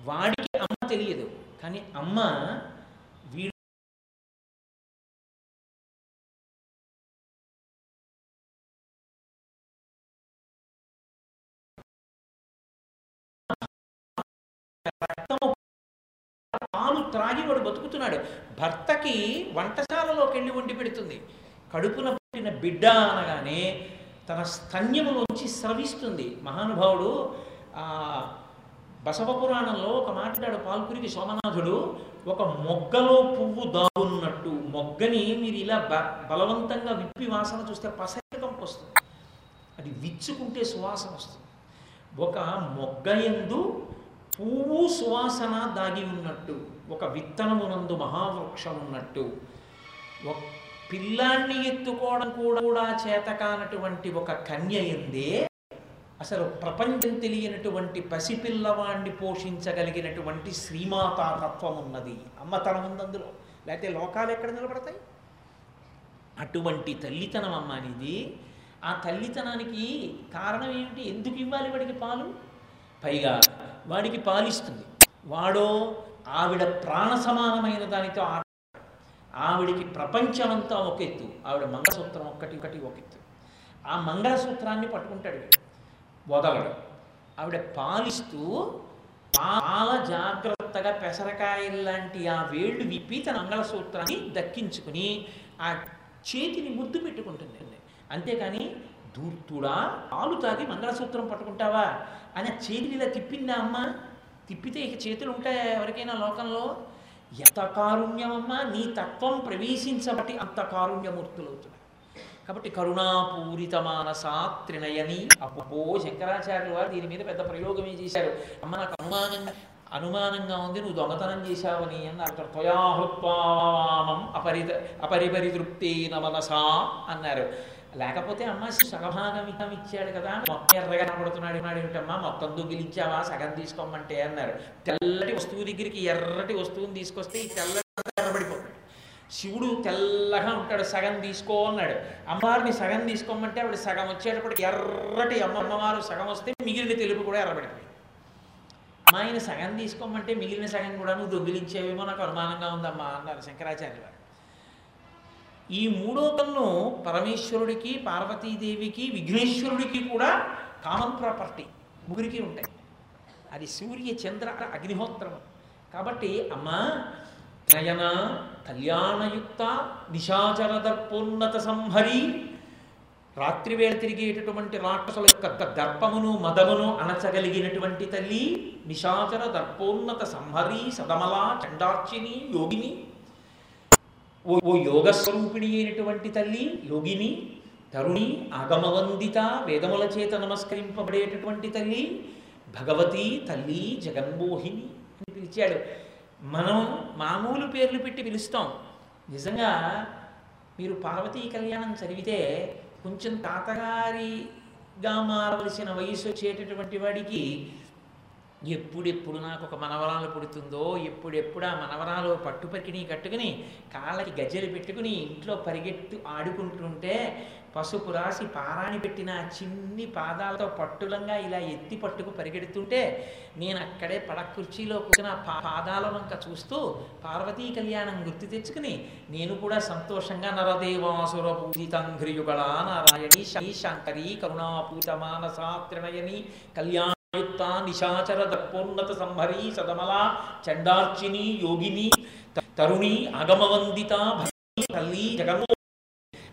వాడికి అమ్మ తెలియదు. కానీ అమ్మ వీడు పాలు త్రాగి వాడు బతుకుతున్నాడు. భర్తకి వంటశాలలోకి వెళ్ళి వండి పెడుతుంది. కడుపున పుట్టిన బిడ్డ అనగానే తన స్తన్యములోంచి స్రవిస్తుంది. మహానుభావుడు బసవ పురాణంలో ఒక మాట్లాడాడు పాల్పురికి సోమనాథుడు ఒక మొగ్గలో పువ్వు దాగున్నట్టు మొగ్గని మీరు ఇలా బ బలవంతంగా విప్పి వాసన చూస్తే పసరికంపు వస్తుంది. అది విచ్చుకుంటే సువాసన వస్తుంది. ఒక మొగ్గ ఎందు పువ్వు సువాసన దాగి ఉన్నట్టు ఒక విత్తనమునందు మహావృక్షం ఉన్నట్టు ఒక పిల్లాన్ని ఎత్తుకోవడం కూడా కూడా చేత కానటువంటి ఒక కన్య ఎందే అసలు ప్రపంచం తెలియనటువంటి పసిపిల్లవాణ్ణి పోషించగలిగినటువంటి శ్రీమాతాతత్వం ఉన్నది అమ్మతనం ఉంది అందులో. లేకపోతే లోకాలు ఎక్కడ నిలబడతాయి? అటువంటి తల్లితనం అమ్మ అనేది ఆ తల్లితనానికి కారణం ఏమిటి? ఎందుకు ఇవ్వాలి వాడికి పాలు? పైగా వాడికి పాలిస్తుంది. వాడో ఆవిడ ప్రాణ సమానమైన దానితో ఆట ఆవిడికి ప్రపంచమంతా ఒక ఎత్తు ఆవిడ మంగళసూత్రం ఒక్కటి ఒకటి ఒక ఎత్తు ఆ మంగళసూత్రాన్ని పట్టుకుంటాడు వీడు. వదలడు. ఆవిడ పాలిస్తూ చాలా జాగ్రత్తగా పెసరకాయల్లాంటి ఆ వేళ్ళు విప్పి తన మంగళసూత్రాన్ని దక్కించుకుని ఆ చేతిని ముద్దు పెట్టుకుంటుంది. అంతేకాని దూర్తుడా పాలు తాగి మంగళసూత్రం పట్టుకుంటావా? అని ఆ చేతిని ఇలా తిప్పిందా అమ్మ? తిప్పితే ఇక చేతులు ఉంటాయా ఎవరికైనా లోకంలో? ఎంత కారుణ్యమమ్మా నీ తత్వం ప్రవేశించబట్టి అంత కారుణ్యమూర్తులు అవుతున్నాయి కాబట్టి కరుణాపూరిత మానసా త్రినయని అపో శంకరాచార్యులు వారు దీని మీద పెద్ద ప్రయోగమే చేశారు. అమ్మ నాకు అనుమానంగా అనుమానంగా ఉంది నువ్వు దొంగతనం చేశావని అన్నారు త్వయాహృత్వామం అపరిత అపరిపరితృప్తి నమనసా అన్నారు. లేకపోతే అమ్మ సగభాగం ఇచ్చాడు కదా మొత్తం ఎర్రగా కనబడుతున్నాడు. ఉన్నాడు ఏమిటమ్మా మొత్తం దొంగిలించావా సగం తీసుకోమంటే అన్నారు. తెల్లటి వస్తువు దగ్గరికి ఎర్రటి వస్తువుని తీసుకొస్తే ఈ తెల్లటి ఎర్రబడిపో శివుడు తెల్లగా ఉంటాడు సగం తీసుకో అన్నాడు. అమ్మవారిని సగం తీసుకోమంటే ఆవిడ సగం వచ్చేటప్పటికి ఎర్రటి అమ్మ అమ్మవారు సగం వస్తే మిగిలిన తెలుపు కూడా ఎర్రబడిపోయింది అమ్మాయిని సగం తీసుకోమంటే మిగిలిన సగం కూడా నువ్వు దొంగిలించేవేమో నాకు అనుమానంగా ఉందమ్మా అన్నారు శంకరాచార్య వారు ఈ మూడో కన్ను పరమేశ్వరుడికి పార్వతీదేవికి విఘ్నేశ్వరుడికి కూడా కామన్ ప్రాపర్టీ ముగ్గురికి ఉంటాయి. అది సూర్య చంద్ర అగ్నిహోత్రం కాబట్టి అమ్మ నయన కళ్యాణయుక్త నిశాచర దర్పోన్నత సంహరి రాత్రివేళ తిరిగేటటువంటి రాక్షసుల యొక్క దర్పమును మదమును అణచగలిగినటువంటి తల్లి నిశాచర దర్పోన్నత సంహరి సదమల చండార్చిని యోగిని ఓ యోగస్వరూపిణి అయినటువంటి తల్లి యోగిని తరుణి ఆగమవందిత వేదముల చేత నమస్కరింపబడేటటువంటి తల్లి భగవతి తల్లి జగన్మోహిని అని పిలిచాడు. మనం మామూలు పేర్లు పెట్టి పిలుస్తాం. నిజంగా మీరు పార్వతీ కళ్యాణం చదివితే కొంచెం తాతగారిగా మారవలసిన వయసు వచ్చేటటువంటి వాడికి ఎప్పుడెప్పుడు నాకు ఒక మనవరాలు పుడుతుందో ఎప్పుడెప్పుడు ఆ మనవరాలు పట్టుపరికిని కట్టుకుని కాళ్ళకి గజ్జలు పెట్టుకుని ఇంట్లో పరిగెత్తు ఆడుకుంటుంటే పసుపు రాసి పారాణి పెట్టిన చిన్ని పాదాలతో పట్టులంగా ఇలా ఎత్తి పట్టుకు పరిగెడుతుంటే నేను అక్కడే పడ కుర్చీలో కూర్చున్న పా- పాదాల వంక చూస్తూ పార్వతీ కళ్యాణం గుర్తు తెచ్చుకుని నేను కూడా సంతోషంగా నరదేవాసుర పూజితంఘ్రియుగళ నారాయణి శీ శంకరి కరుణాపూత మానసా త్రినయని కళ్యాణ నిశాచర దర్పోన్నత సంహరి సదమల చండార్చిని యోగిని తరుణి అగమవందిత భక్తి తల్లి జగన్మో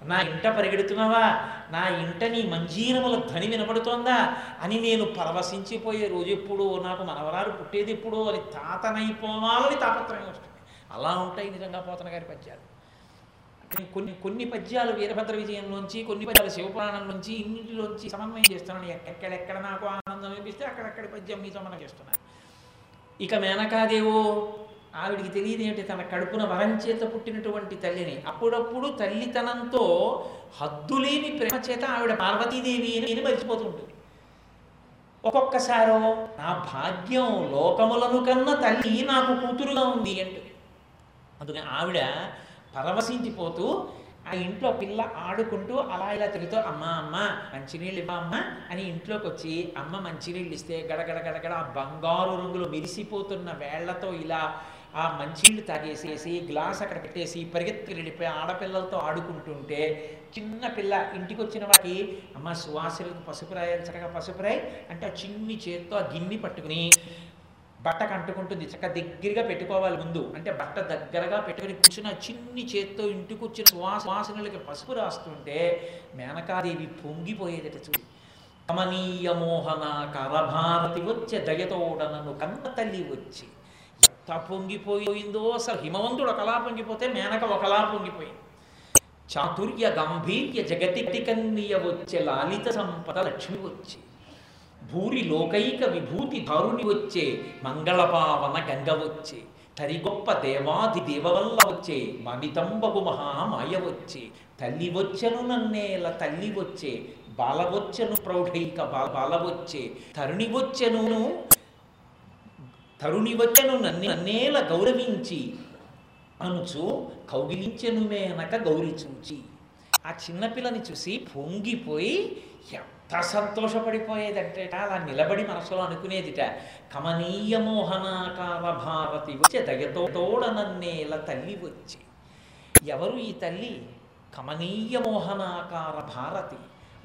నా ఇంట పరిగెడుతున్నావా? నా ఇంట నీ మంజీరముల ధ్వని వినపడుతోందా? అని నేను పరవశించిపోయే రోజు ఎప్పుడు నాకు మనవరాలు పుట్టేది ఎప్పుడు అని తాతనైపోవాలని తాపత్రయం వస్తుంది. అలా ఉంటాయి నిజంగా పోతన గారి పద్యాలు. కొన్ని- కొన్ని పద్యాలు వీరభద్ర విజయంలోంచి కొన్ని పద్యాలు శివపురాణం నుంచి ఇన్నింటిలోంచి సమన్వయం చేస్తున్నాను. ఎక్కడెక్కడ నాకు ఆనందం అనిపిస్తే అక్కడక్కడ పద్యం మీతో మనం చేస్తున్నాను. ఇక మేనకాదేవో ఆవిడికి తెలియదు ఏంటి తన కడుపున వరం చేత పుట్టినటువంటి తల్లిని. అప్పుడప్పుడు తల్లితనంతో హద్దులేని ప్రేమ చేత ఆవిడ పార్వతీదేవి అని మర్చిపోతుంటుంది ఒక్కొక్కసారో నా భాగ్యం లోకములను కన్నా తల్లి నాకు కూతురుగా ఉంది అంటుంది అందుకని ఆవిడ పరవశించిపోతూ ఆ ఇంట్లో పిల్ల ఆడుకుంటూ అలా ఇలా తిరుగుతూ అమ్మ అమ్మ మంచినీళ్ళు ఇవ్వ అమ్మ అని ఇంట్లోకి వచ్చి అమ్మ మంచినీళ్ళు ఇస్తే గడగడ గడగడ ఆ బంగారు రంగులు మెరిసిపోతున్న వేళ్ళతో ఇలా ఆ మంచినీళ్ళు తాగేసేసి గ్లాస్ అక్కడ పెట్టేసి పరిగెత్తుకు వెళ్ళిపోయి ఆడపిల్లలతో ఆడుకుంటుంటే చిన్న పిల్ల ఇంటికి వచ్చిన వారికి అమ్మ సువాసనకు పసుపు రాయాలి చక్కగా పసుపు రాయి అంటే ఆ చిన్ని చేత్తో ఆ గిన్నె పట్టుకుని బట్టకు అంటుకుంటుంది. చక్క దగ్గరగా పెట్టుకోవాలి ముందు. అంటే బట్ట దగ్గరగా పెట్టుకుని కూర్చున్న చిన్ని చేత్తో ఇంటికి వచ్చిన సువాస సువాసనలకి పసుపు రాస్తుంటే మేనకాదేవి పొంగిపోయేదట చూడు. కమనీయ మోహన కరభారతి వచ్చే దయతోడనను కన్న తల్లి వచ్చి ఎంత పొంగిపోయిందో అసలు హిమవంతుడు ఒకలా పొంగిపోతే మేనక ఒకలా పొంగిపోయింది. చాతుర్య గంభీర్య జగతి కన్నీయ వచ్చే లాలిత సంపద లక్ష్మి వచ్చి భూరి లోకైక విభూతి ధారుని వచ్చే మంగళపావన గంగ వచ్చే తరిగొప్ప దేవాది దేవవల్ల వచ్చే మమితంబగు మహామాయ వచ్చే తల్లి వచ్చెను నన్నేల తల్లి వచ్చే బాలవచ్చెను ప్రౌఢైక బాల వచ్చే తరుణి వచ్చెను తరుణి వచ్చెను నన్ను నన్నేల గౌరవించి అనుచు కౌగిలించెను మేనక గౌరి చూచి ఆ చిన్నపిల్లని చూసి పొంగిపోయి ఎంత సంతోషపడిపోయేదంటే అలా నిలబడి మనసులో అనుకునేదిట. కమనీయ మోహనాకార భారతి వచ్చే దయతోడ నన్నేల తల్లి వచ్చి. ఎవరు ఈ తల్లి? కమనీయ మోహనాకార భారతి.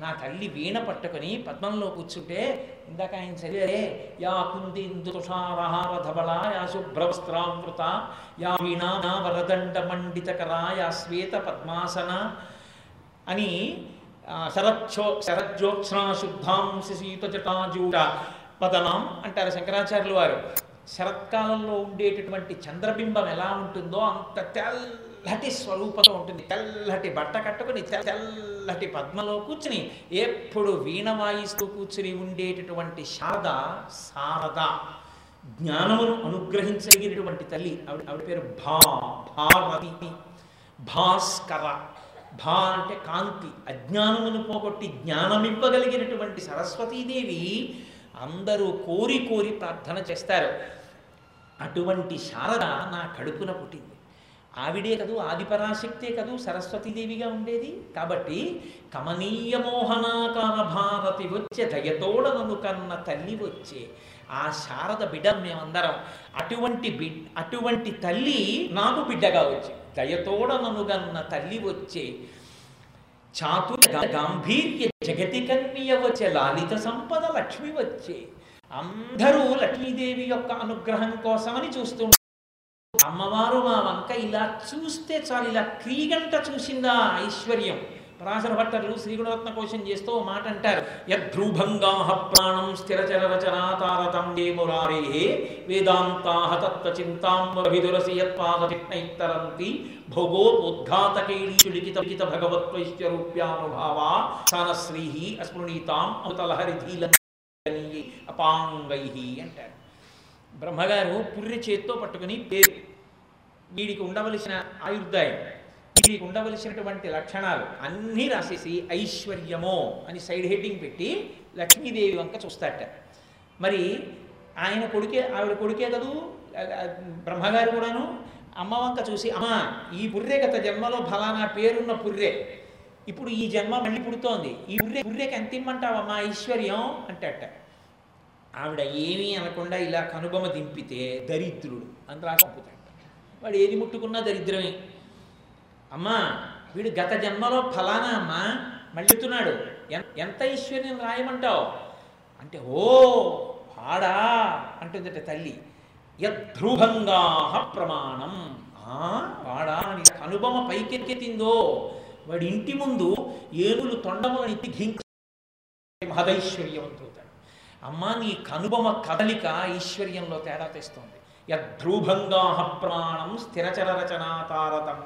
నా తల్లి వీణ పట్టుకుని పద్మంలో కూర్చుంటే ఇందాక ఆయన చదివారే యా కుందిందు తుషారహార ధవళ యా శుభ్రవస్త్రామృత యా వీణా వరదండ మండితకరా యా శ్వేత పద్మాసన అని శరచ్చో శరజ్యోత్స్నా శుద్ధాం శిశీతజటాజూట పదనాం అంటారు శంకరాచార్యులు వారు. శరత్కాలంలో ఉండేటటువంటి చంద్రబింబం ఎలా ఉంటుందో అంత తెల్ల తెల్లటి స్వరూపంతో ఉంటుంది. తెల్లటి బట్ట కట్టుకుని తెల్లటి పద్మలో కూర్చుని ఎప్పుడు వీణ వాయిస్తూ కూర్చుని ఉండేటటువంటి శారద శారద. జ్ఞానమును అనుగ్రహించగలిగినటువంటి తల్లి ఆవిడ ఆవిడ పేరు భా భారతి భాస్కర. భా అంటే కాంతి అజ్ఞానమును పోగొట్టి జ్ఞానమివ్వగలిగినటువంటి సరస్వతీదేవి అందరూ కోరి కోరి ప్రార్థన చేస్తారు. అటువంటి శారద నా కడుపున పుట్టింది. ఆవిడే కదూ ఆదిపరాశక్తే కదూ సరస్వతీదేవిగా ఉండేది. కాబట్టి కమనీయ మోహనాకార భారతి వచ్చే దయతోడనను కన్న తల్లి వచ్చే ఆ శారద బిడ్డ మేమందరం అటువంటి బిడ్ అటువంటి తల్లి నాకు బిడ్డగా వచ్చి దయతోడనను గన్న తల్లి వచ్చే చాతుర్య గాంభీర్య జగతి కన్య వచ్చే లాలిత సంపద లక్ష్మి వచ్చే అందరూ లక్ష్మీదేవి యొక్క అనుగ్రహం కోసమని చూస్తూ అమ్మవారు మా వంక ఇలా చూస్తే చాలు ఇలా క్రీగంట చూసిందా ఐశ్వర్యం. పరాశర భట్టర్లు శ్రీగుణరత్న కోశం చేస్తూ మాట అంటారు. యద్రూభంగా ప్రాణం స్థిరచర రచనాతారతం దే మురారే వేదాంతాహ తత్వ చింతాంబరవిదురసి యత్పాద చిట్నైత్తరంతి భోగోపోద్ఘాతకైలీచులికిత లిఖిత భగవత్వైశ్వర్యూప్యానుభావా సానశ్రీ అస్మృణీతాం అమృతలహరి అపాంగై అంటారు. బ్రహ్మగారు పుర్రె చేత్తో పట్టుకుని పేరు. వీడికి ఉండవలసిన ఆయుర్దాయం వీడికి ఉండవలసినటువంటి లక్షణాలు అన్నీ రాసేసి ఐశ్వర్యమో అని సైడ్ హెడ్డింగ్ పెట్టి లక్ష్మీదేవి వంక చూస్తాట మరి ఆయన కొడుకే ఆవిడ కొడుకే కదూ? బ్రహ్మగారు కూడాను అమ్మ వంక చూసి అమ్మా ఈ పుర్రే గత జన్మలో ఫలానా పేరున్న పుర్రె. ఇప్పుడు ఈ జన్మ మళ్ళీ పుడుతోంది. ఈ పుర్రే పుర్రేకి ఎంత ఇమ్మంటావమ్మా? ఐశ్వర్యం అంటట. ఆవిడ ఏమీ అనకుండా ఇలా కనుబొమ్మ దింపితే దరిద్రుడు. అని రాసి పంపుతాడు వాడు ఏది ముట్టుకున్నా దరిద్రమే. అమ్మా వీడు గత జన్మలో ఫలానా అమ్మా? మళ్ళీతున్నాడు ఎంత ఈశ్వర్యం రాయమంటావు? అంటే ఓ పాడా అంటుందట తల్లి. యద్ధ్రుభంగా ప్రమాణం. ఆ, వాడా అని కనుబొమ పైకెత్తిందో వాడి ఇంటి ముందు ఏనుగులు తొండములను ఎత్తి ఘింక మహదైశ్వర్యవంతుతాడు అమ్మా నీ కనుబొమ కదలిక ఈశ్వర్యంలో తేడా తెస్తుంది. యద్రూభంగా ప్రాణం స్థిరచర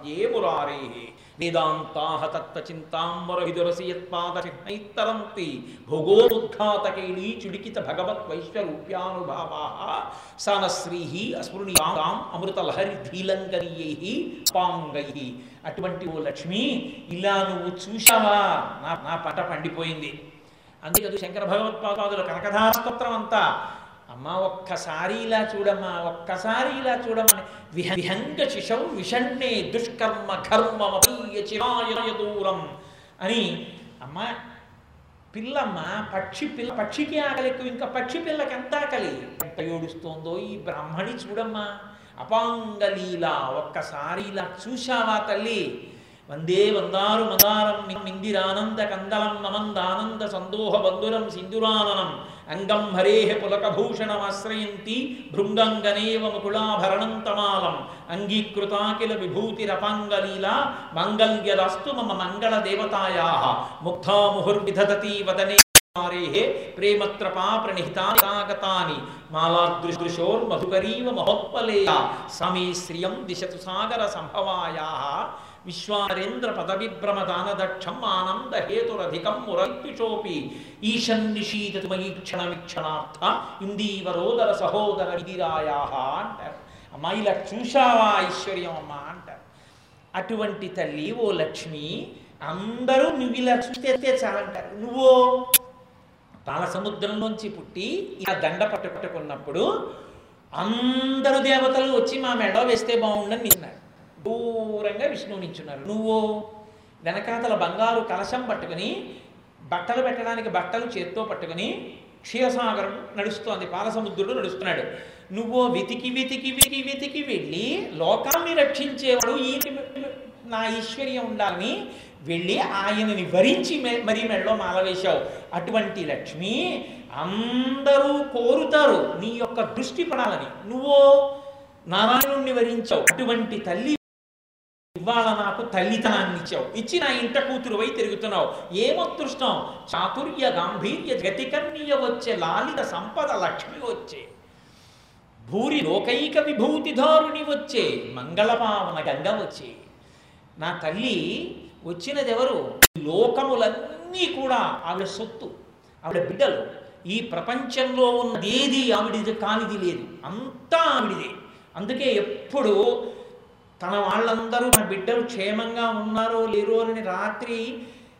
ఏ మురారే. నిదాంతాహ తత్వ చింతాంబర విదురసి యత్పాద చిహ్నైత్తరంతి భోగోద్ఘాతకైలీ చుడికిత భగవత్ వైశ్వరూప్యానుభావా సానశ్రీహి అస్మృణీయాం అమృతలహరి ధీలంకరీయై పాంగై. అటువంటి ఓ లక్ష్మి ఇలా నువ్వు చూశావా? నా నా పట పండిపోయింది. అందుకే అది శంకర భగవత్పాదుల కనకధార అంతా అమ్మ ఒక్కసారి ఇలా చూడమ్మా ఒక్కసారి ఇలా చూడమ్మా విహంగ శిశౌ విషణ్ణే దుష్కర్మ కర్మ చిరాయ దూరం అని. అమ్మ పిల్లమ్మ పక్షి పిల్ల పక్షికి ఆకలి ఎక్కువ ఇంకా పక్షి పిల్లకి ఎంత ఆకలి? ఎంత ఏడుస్తోందో ఈ బ్రాహ్మణి చూడమ్మా. అపాంగలీలా ఒక్కసారి ఇలా చూశావా తల్లి? వందే వందారు మదారం మిందిరానంద కందలం నమందానంద సందోహ బంధురం సింధురాననం అంగం హరేహ పులకభూషణమాశ్రయంతి భృంగంగనేవ ముకుళాభరణం తమాలం అంగీకృతాకిల విభూతిరపాంగలీల మంగళ్యదస్తు మమ మంగళదేవతాయా దేవతాయా వదనే మారేహే ప్రేమత్రపా ప్రణిహితాగతాని మాలాదృశోర్మధుకరీవ మహోత్పలేయ సమీ శ్రియం దిశతు సాగర సంభవాయా విశ్వారేంద్ర పదవిభ్రమదానదక్షం ఆనంద హేతురధికం మురత్యుచోపి ఈశన్నిషీదతు మయీక్షణమిక్షణార్థ ఇందీవరోదర సహోదర విధిరాయా అంటారు. అమ్మా ఇలా చూశావా ఐశ్వర్యం అమ్మా అంటారు. అటువంటి తల్లి ఓ లక్ష్మి అందరూ నువ్వు ఇలా చూస్తే చాలంటారు. నువ్వు పాల సముద్రంలోంచి పుట్టి ఇలా దండ పట్టుకున్నప్పుడు అందరు దేవతలు వచ్చి మా మెడ వేస్తే బాగుండని నిన్నారు. దూరంగా విష్ణువు నించున్నారు నువ్వు వెనకాతల బంగారు కలశం పట్టుకుని బట్టలు పెట్టడానికి బట్టలు చేత్తో పట్టుకుని క్షీరసాగరం నడుస్తోంది పాలసముద్రుడు నడుస్తున్నాడు. నువ్వు వెతికి వెతికి వెతికి వెతికి వెళ్ళి లోకాన్ని రక్షించేవాడు ఈ నా ఐశ్వర్యం ఉండాలని వెళ్ళి ఆయనని వరించి మె- మరీ మెడలో మాల వేశావు. అటువంటి లక్ష్మి అందరూ కోరుతారు నీ యొక్క దృష్టి పడాలని. నువ్వు నారాయణుణ్ణి వరించావు. అటువంటి తల్లి ఇవాళ నాకు తల్లితనాన్ని ఇచ్చావు. ఇచ్చి నా ఇంట కూతురువై తిరుగుతున్నావు. ఏమదృష్టం చాతుర్య గాంభీర్య గతికర్ణీయ వచ్చే లాలిత సంపద లక్ష్మి వచ్చే. భూరి లోకైక విభూతిధారుని వచ్చే మంగళపావన గంగ వచ్చే. నా తల్లి వచ్చినదెవరు? లోకములన్నీ కూడా ఆవిడ సొత్తు ఆవిడ బిడ్డలు. ఈ ప్రపంచంలో ఉన్నదేది ఆవిడిది కానిది లేదు. అంతా ఆవిడిదే. అందుకే ఎప్పుడు తన వాళ్ళందరూ నా బిడ్డలు క్షేమంగా ఉన్నారో లేరో అని రాత్రి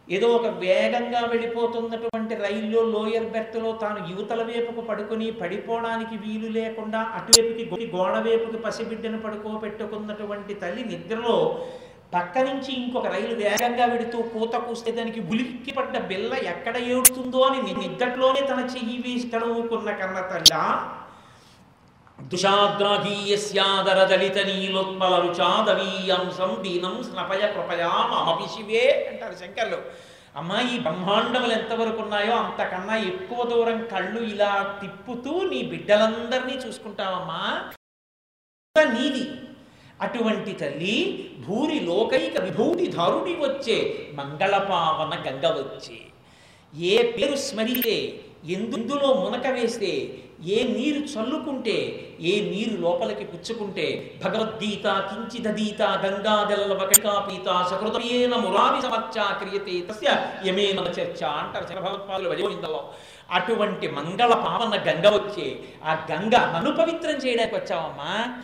ఏదో ఒక వేగంగా వెళ్ళిపోతున్నటువంటి రైల్లో లోయర్ బెర్త్లో తాను యువతల వైపుకు పడుకుని పడిపోవడానికి వీలు లేకుండా అటువైపుకి గోడ వైపుకి పసిబిడ్డను పడుకోబెట్టుకున్నటువంటి తల్లి నిద్రలో పక్క నుంచి ఇంకొక రైలు వేగంగా వెడుతూ కూత కూస్తే దానికి ఉలిక్కి పడ్డ బిల్ల ఎక్కడ ఏడుతుందో అని నిద్దట్లోనే తన చెయ్యి వేసి తడవుకున్న కన్న తల్లా దుషాగ్రాహీయస్యాదర దళిత నీలోత్పల రుచాదవీయంసం దీనం స్నపయ కృపయా మమపి శివే అంటారు శంకర్లు. అమ్మా ఈ బ్రహ్మాండములు ఎంతవరకు ఉన్నాయో అంతకన్నా ఎక్కువ దూరం కళ్ళు ఇలా తిప్పుతూ నీ బిడ్డలందరినీ చూసుకుంటావమ్మా. నీది. అటువంటి తల్లి భూరి లోకైక విభూతి ధారుడి వచ్చే మంగళపావన గంగ వచ్చే. ఏ పేరు స్మరిస్తే ఎందులో మునక వేస్తే ఏ నీరు చల్లుకుంటే ఏ నీరు లోపలికి పుచ్చుకుంటే భగవద్గీత కించిదీత గంగాదల్లవకటికా పీత సకృతయేన మురారి సమర్చా క్రియతే తస్య యమేన చర్చ అంటారు భగవత్పాదులు వజోయిందలో అటువంటి మంగళ పావన గంగ వచ్చే ఆ గంగ నన్ను పవిత్రం చేయడానికి వచ్చావమ్మా.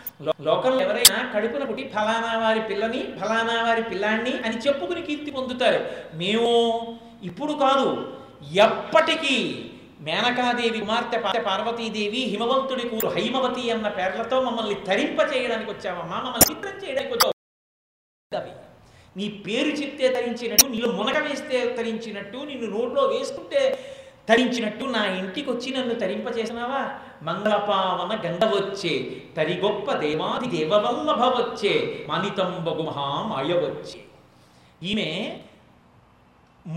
లోకంలో ఎవరైనా కడుపున పుట్టి ఫలానా వారి పిల్లని ఫలానా వారి పిల్లాన్ని అని చెప్పుకుని కీర్తి పొందుతారు. మేము ఇప్పుడు కాదు ఎప్పటికీ మేనకాదేవి కుమార్తె పార్వతీదేవి హిమవంతుడి కూరు హైమవతి అన్న పేర్లతో మమ్మల్ని తరింప చేయడానికి వచ్చావమ్మా. మమ్మల్ని చిత్రం చేయడానికి వచ్చావు. నీ పేరు చెప్తే తరించినట్టు నీలో మునక వేస్తే తరించినట్టు నిన్ను నోట్లో వేసుకుంటే తరించినట్టు నా ఇంటికి వచ్చి నన్ను తరింప చేసినావా? మంగళపావన గంగ వచ్చే తరి గొప్ప దేవాది దేవవల్లభ వచ్చే మనితంబగు మహామాయ వచ్చే. ఈమె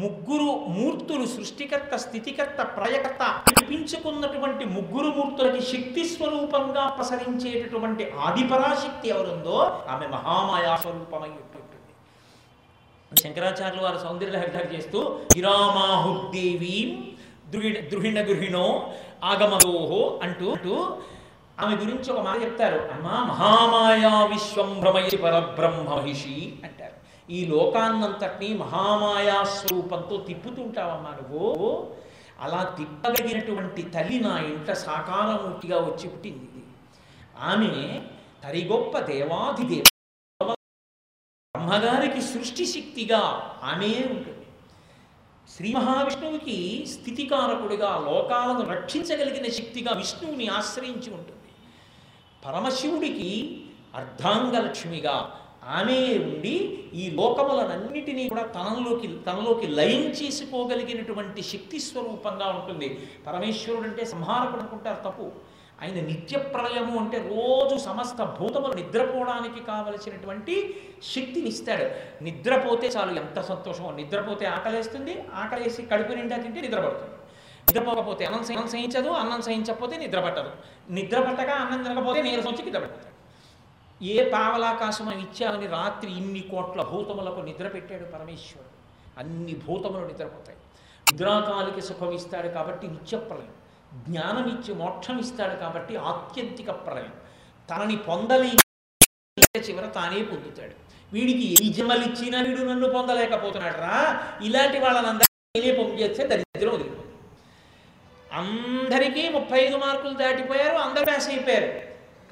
ముగ్గురు మూర్తులు సృష్టికర్త స్థితికర్త ప్రయకర్త అనిపించుకున్నటువంటి ముగ్గురు మూర్తులకి శక్తి స్వరూపంగా ప్రసరించేటటువంటి ఆదిపరాశక్తి ఎవరుందో ఆమె మహామాయా స్వరూపమై ఉంటుంది. శంకరాచార్యులు వారు సౌందర్యలహరి చేస్తూ గిరామాహుర్దేవీం దృహిణ దృహిణ గృహిణో ఆగమలోహో అంటూ అంటూ ఆమె గురించి ఒక మాట చెప్తారు. అమ్మా మహామాయా విశ్వం భ్రమయసి పరబ్రహ్మ మహిషి అంటారు. ఈ లోకాన్నంతటినీ మహామాయా స్వరూపంతో తిప్పుతుంటావమ్మా నువ్వు. అలా తిప్పగలిగినటువంటి తల్లి నా ఇంట సాకారమూర్తిగా వచ్చి పుట్టింది ఆమె తరిగొప్ప దేవాధిదేవ. బ్రహ్మగారికి సృష్టి శక్తిగా ఆమె ఉంటుంది. శ్రీ మహావిష్ణువుకి స్థితికారకుడిగా లోకాలను రక్షించగలిగిన శక్తిగా విష్ణువుని ఆశ్రయించి ఉంటుంది. పరమశివుడికి అర్ధాంగలక్ష్మిగా ఆమె ఉండి ఈ లోకములనన్నిటినీ కూడా తనలోకి తనలోకి లయం చేసుకోగలిగినటువంటి శక్తి స్వరూపంగా ఉంటుంది. పరమేశ్వరుడు అంటే సంహారకుడు అనుకుంటారు తప్పు. ఆయన నిత్య ప్రళయము అంటే రోజు సమస్త భూతములు నిద్రపోవడానికి కావలసినటువంటి శక్తిని ఇస్తాడు. నిద్రపోతే చాలు ఎంత సంతోషం నిద్రపోతే ఆకలేస్తుంది ఆకలేసి కడుపు నిండా తింటే నిద్రపడుతుంది. నిద్రపోకపోతే అన్నం అన్నం సహించదు అన్నం సహించకపోతే నిద్రపట్టదు. నిద్రపట్టగా అన్నం తినకపోతే నీరసం వచ్చి నిద్రపడదు ఏ పావలాకాశం మనం ఇచ్చామని రాత్రి ఇన్ని కోట్ల భూతములకు నిద్ర పెట్టాడు పరమేశ్వరుడు. అన్ని భూతములు నిద్రపోతాయి. నిద్రాకాలికి సుఖం ఇస్తాడు కాబట్టి నిత్య ప్రళయం జ్ఞానం ఇచ్చి మోక్షం ఇస్తాడు కాబట్టి ఆత్యంతిక ప్రళయం. తనని పొందలే చివర తానే పొందుతాడు. వీడికి ఏ జన్మలు ఇచ్చినా వీడు నన్ను పొందలేకపోతున్నాడు రా ఇలాంటి వాళ్ళనందరినీ పొందేస్తే దరిద్రం వదిలిపోతుంది. అందరికీ ముప్పై ఐదు మార్కులు దాటిపోయారు అందరూ పాస్ అయిపోయారు.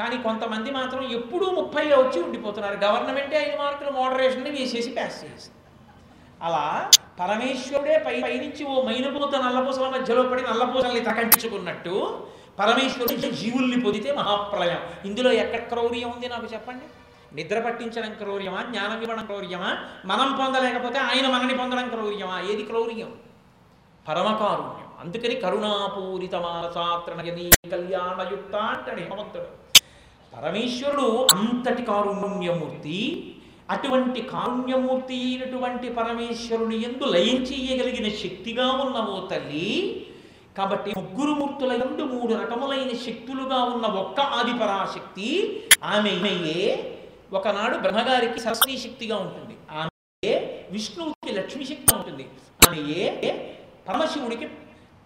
కానీ కొంతమంది మాత్రం ఎప్పుడూ ముప్పై వచ్చి ఉండిపోతున్నారు. గవర్నమెంటే ఐదు మార్కులు మోడరేషన్ని వేసేసి పాస్ చేసి అలా పరమేశ్వరుడే పై పైనుంచి ఓ మైనపూత నల్లపూసల మధ్యలో పడి నల్లపూసల్ని తకంటించుకున్నట్టు పరమేశ్వరుడు జీవుల్ని పొందితే మహాప్రళయం. ఇందులో ఎక్కడ క్రౌర్యం ఉంది నాకు చెప్పండి? నిద్ర పట్టించడం క్రౌర్యమా? జ్ఞానం ఇవ్వడం క్రౌర్యమా? మనం పొందలేకపోతే ఆయన మనని పొందడం క్రౌర్యమా? ఏది క్రౌర్యం? పరమకారుణ్యం. అందుకని కరుణాపూరిత మానసాత్రణగని కళ్యాణయుక్త అంటాడు హేమంతుడు పరమేశ్వరుడు అంతటి కారుణ్యమూర్తి అటువంటి కారుణ్యమూర్తి అయినటువంటి పరమేశ్వరుని ఎందు లయం చేయగలిగిన శక్తిగా ఉన్నవో తల్లి కాబట్టి ముగ్గురు మూర్తుల ఎందు మూడు రకములైన శక్తులుగా ఉన్న ఒక్క ఆదిపరాశక్తి ఆమెయే ఒకనాడు బ్రహ్మగారికి సరస్వీ శక్తిగా ఉంటుంది. ఆమె విష్ణువుకి లక్ష్మీ శక్తి ఉంటుంది. ఆమెయే పరమశివుడికి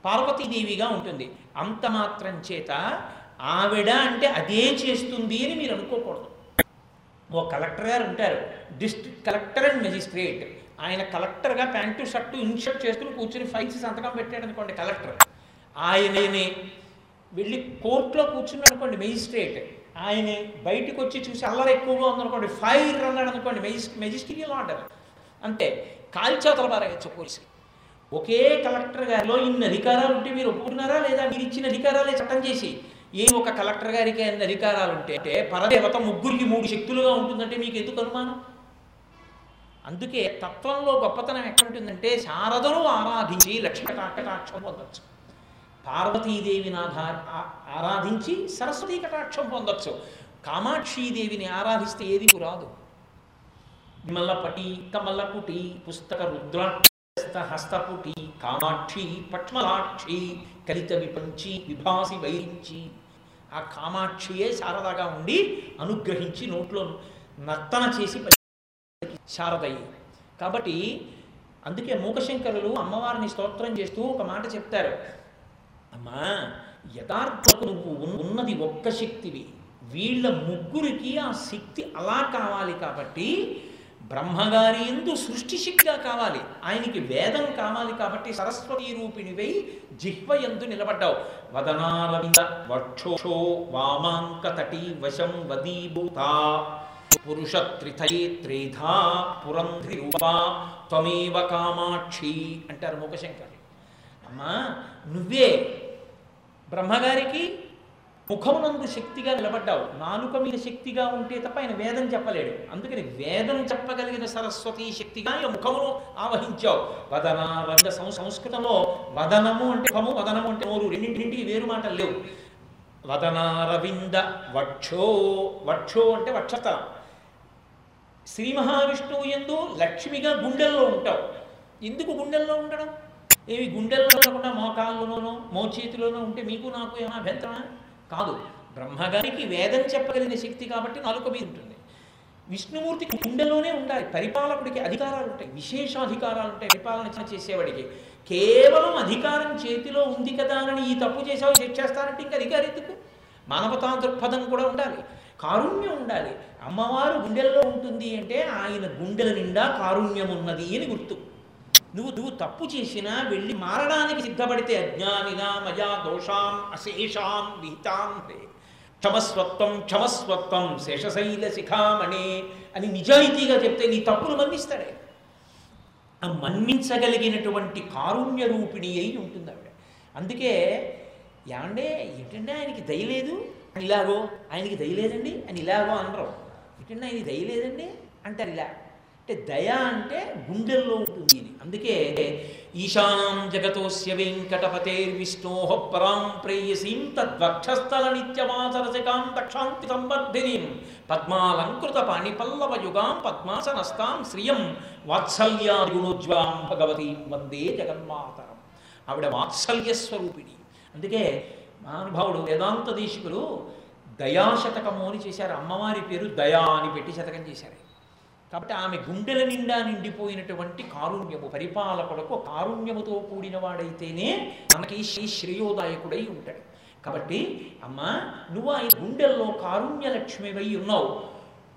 పార్వతీదేవిగా ఉంటుంది. అంత మాత్రం చేత ఆవిడ అంటే అదే చేస్తుంది అని మీరు అనుకోకూడదు. ఓ కలెక్టర్ గారు ఉంటారు. District collector and magistrate. ఆయన కలెక్టర్గా ప్యాంటు షర్టు ఇన్షర్ట్ చేసుకుని కూర్చుని ఫైల్స్ సంతకం పెట్టాడు అనుకోండి కలెక్టర్. ఆయనని వెళ్ళి కోర్టులో కూర్చున్నాడు అనుకోండి మెజిస్ట్రేట్. ఆయనే బయటకు వచ్చి చూసి అల్లరి ఎక్కువగా ఉందనుకోండి ఫైర్ అన్నాడు అనుకోండి మెజిస్ మెజిస్ట్రియల్ ఆర్డర్. అంటే కాల్చేతల బారేయచ్చు పోలీసు ఒకే కలెక్టర్ గారిలో ఇన్ని అధికారాలు ఉంటే మీరు ఒప్పుకున్నారా లేదా? మీరు ఇచ్చిన అధికారాలే చట్టం చేసి ఏ ఒక కలెక్టర్ గారికి అన్ని అధికారాలు ఉంటే పరదేవత ముగ్గురికి మూడు శక్తులుగా ఉంటుందంటే మీకు ఎందుకు అనుమానం? అందుకే తత్వంలో గొప్పతనం ఎక్కడుంటుందంటే శారదను ఆరాధించి లక్ష్మి కటాక్షం పొందొచ్చు. పార్వతీదేవిని ఆధా ఆరాధించి సరస్వతీ కటాక్షం పొందొచ్చు. కామాక్షీదేవిని ఆరాధిస్తే ఏది రాదు విమల్లపటి కమల్లపుటి పుస్తక రుద్రాక్ష హస్తపుటి కామాక్షి పట్మలాక్షి కలిత విపంచి విభాసి వైరించి ఆ కామాక్షియే శారదగా ఉండి అనుగ్రహించి నోట్లో నర్తన చేసి శారదయ్యి. కాబట్టి అందుకే మూకశంకరులు అమ్మవారిని స్తోత్రం చేస్తూ ఒక మాట చెప్తారు. అమ్మా యథార్థకు నువ్వు ఉన్నది ఒక్క శక్తివి. వీళ్ళ ముగ్గురికి ఆ శక్తి అలా కావాలి కాబట్టి బ్రహ్మగారి ఎందు సృష్టి కావాలి. ఆయనకి వేదం కావాలి కాబట్టి సరస్వతి రూపిణివై జిహ్వ ఎందు నిలబడ్డావు. వదనారవింద వక్షోషో వామాంక తటి వశం వదీభూత. పురుష త్రేధా పురంధ్రి రూపా త్వమేవ కామాక్షి అంటారు ముఖశంకర్ అమ్మా నువ్వే బ్రహ్మగారికి ముఖమునందు శక్తిగా నిలబడ్డావు. నాలుక మీద శక్తిగా ఉంటే తప్ప ఆయన వేదం చెప్పలేడు. అందుకని వేదం చెప్పగలిగిన సరస్వతి శక్తిగా ఆయన ముఖమును ఆవహించావు. వదన వద సం- సంస్కృతంలో వదనము అంటే ముఖము వదనము అంటే నోరు రెండింటింటికి వేరు మాటలు లేవు. వదనారవింద వక్షో వక్షో అంటే వక్షతలం శ్రీ మహావిష్ణువు ఎందు లక్ష్మిగా గుండెల్లో ఉంటావు. ఎందుకు గుండెల్లో ఉండడం? ఏవి గుండెల్లో ఉండకుండా మో మోచేతిలోనో ఉంటే మీకు నాకు ఏమైనా అభ్యంతరమా? కాదు బ్రహ్మగారికి వేదం చెప్పగలిగిన శక్తి కాబట్టి నాలుక మీద ఉంటుంది. విష్ణుమూర్తికి గుండెలోనే ఉండాలి పరిపాలకుడికి అధికారాలు ఉంటాయి విశేషాధికారాలు ఉంటాయి పరిపాలన చేసేవాడికి. కేవలం అధికారం చేతిలో ఉంది కదా అని ఈ తప్పు చేసావు చేస్తానంటే ఇంకా అధికారం ఎందుకు? మానవతా దృక్పథం కూడా ఉండాలి కారుణ్యం ఉండాలి. అమ్మవారు గుండెల్లో ఉంటుంది అంటే ఆయన గుండెల నిండా కారుణ్యం ఉన్నది అని గుర్తు. నువ్వు నువ్వు తప్పు చేసినా వెళ్ళి మారడానికి సిద్ధపడితే అజ్ఞానినా మయా దోషాం అశేషాం విహితాం క్షమస్వత్వం క్షమస్వత్వం శేషశైల శిఖామణి అని నిజాయితీగా చెప్తే నీ తప్పులు మన్నిస్తాడే. ఆ మన్నించగలిగినటువంటి కారుణ్య రూపిణి అయి ఉంటుంది ఆవిడ. అందుకే ఏమండే ఏంటంటే ఆయనకి దయలేదు అని ఇలాగో ఆయనకి దయలేదండి అని ఇలాగో అనరు. ఏంటంటే ఆయనకి దయలేదండి అంటారు ఇలా. అంటే దయ అంటే గుండెల్లో ఉంటుంది అందుకే ఈశానం జగతోస్య వెంకటపతేర్విష్ణో పరాం ప్రేయసీం తద్వక్షస్థల నిత్యమాసరసికాం దక్షాంతి సంవర్ధినీం పద్మాలంకృత పాణిపల్లవ యుగాం పద్మాసనస్తాం శ్రియం వాత్సల్యాగుణోజ్వలాం భగవతి వందే జగన్మాతరం. ఆవిడ వాత్సల్య స్వరూపిణి అందుకే మహానుభావుడు వేదాంత దేశికులు దయాశతకము అని చేశారు. అమ్మవారి పేరు దయా అని పెట్టి శతకం చేశారు. కాబట్టి ఆమె గుండెల నిండా నిండిపోయినటువంటి కారుణ్యము పరిపాలకులకు కారుణ్యముతో కూడిన వాడైతేనే మనకి శ్రీ శ్రేయోదాయకుడై ఉంటాడు. కాబట్టి అమ్మ నువ్వు ఆయన గుండెల్లో కారుణ్య లక్ష్మివై ఉన్నావు.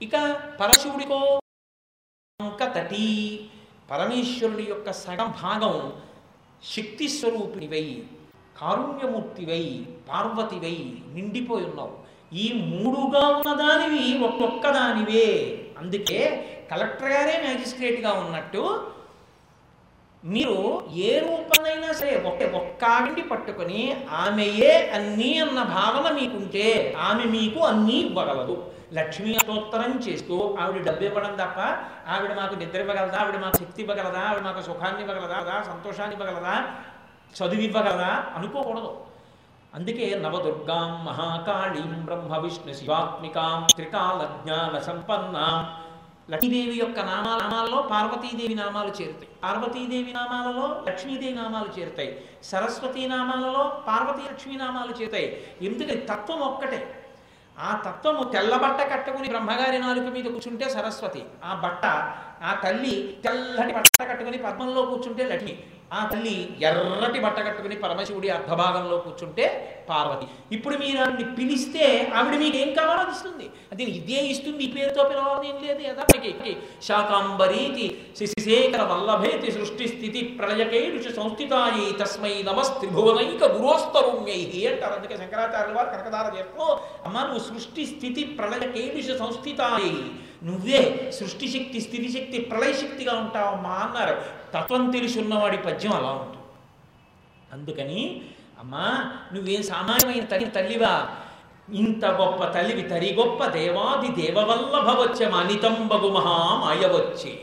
ఇక పరశివుడికో తటి పరమేశ్వరుడి యొక్క సగం భాగం శక్తి స్వరూపిణివై కారుణ్యమూర్తివై పార్వతివై నిండిపోయి ఉన్నావు. ఈ మూడుగా ఉన్నదానివి ఒక్కొక్కదానివే అందుకే కలెక్టర్ గారే మ్యాజిస్ట్రేట్గా ఉన్నట్టు మీరు ఏ రూపనైనా సరే ఒకే ఒక్క పట్టుకొని ఆమెయే అన్నీ అన్న భావన మీకుంటే ఆమె మీకు అన్నీ ఇవ్వగలదు. లక్ష్మీ అతోత్తరం చేస్తూ ఆవిడ డబ్బు ఇవ్వడం తప్ప ఆవిడ మాకు నిద్ర ఇవ్వగలదా? ఆవిడ మాకు శక్తి ఇవ్వగలదా? ఆవిడ మాకు సుఖాన్ని ఇవ్వగలదా? సంతోషాన్ని ఇవ్వగలదా? చదువు ఇవ్వగలదా? అనుకోకూడదు. అందుకే నవదుర్గాం మహాకాళీం బ్రహ్మ విష్ణు శివాత్మికాం త్రికాల జ్ఞాన సంపన్నాం. లక్ష్మీదేవి యొక్క నామాల నామాలలో పార్వతీదేవి నామాలు చేరుతాయి. పార్వతీదేవి నామాలలో లక్ష్మీదేవి నామాలు చేరుతాయి. సరస్వతీ నామాలలో పార్వతీ లక్ష్మీ నామాలు చేరుతాయి. ఎందుకంటే తత్వం ఒక్కటే. ఆ తత్వము తెల్ల బట్ట కట్టుకుని బ్రహ్మగారి నాలుక మీద కూర్చుంటే సరస్వతి ఆ బట్ట ఆ తల్లి తెల్లటి బట్ట కట్టుకుని పద్మంలో కూర్చుంటే లక్ష్మి. ఆ తల్లి ఎర్రటి బట్ట కట్టుకుని పరమశివుడి అర్ధభాగంలో కూర్చుంటే పార్వతి. ఇప్పుడు మీరు ఆవిడని పిలిస్తే ఆవిడ మీకు ఏం కావాలో అది ఇస్తుంది. అది ఇదే ఇస్తుంది ఈ పేరుతో పిలవాలని ఏం లేదు యథాకి శాకాంబరీతి శశిశేఖర వల్లభేతి సృష్టి స్థితి ప్రళయకేడుష సంస్థితాయి తస్మై నమస్త్రిభువనైక గురోస్తరుణ్యై అంటారు. అందుకే శంకరాచార్యుల వారు కనకదార చేస్తూ అమ్మ నువ్వు సృష్టి స్థితి ప్రళయకేడుష సంస్థితాయి. నువ్వే సృష్టి శక్తి స్థితి శక్తి ప్రళయ శక్తిగా ఉంటావమ్మా అన్నారు. తత్వం తెలిసి ఉన్నవాడి పద్యం అలా ఉంటుంది. అందుకని అమ్మా నువ్వేం సామాన్యమైన తల్లి తల్లివా? ఇంత గొప్ప తల్లివి తరి గొప్ప దేవాది దేవవల్లభవచ్చ మహా మాయవచ్చే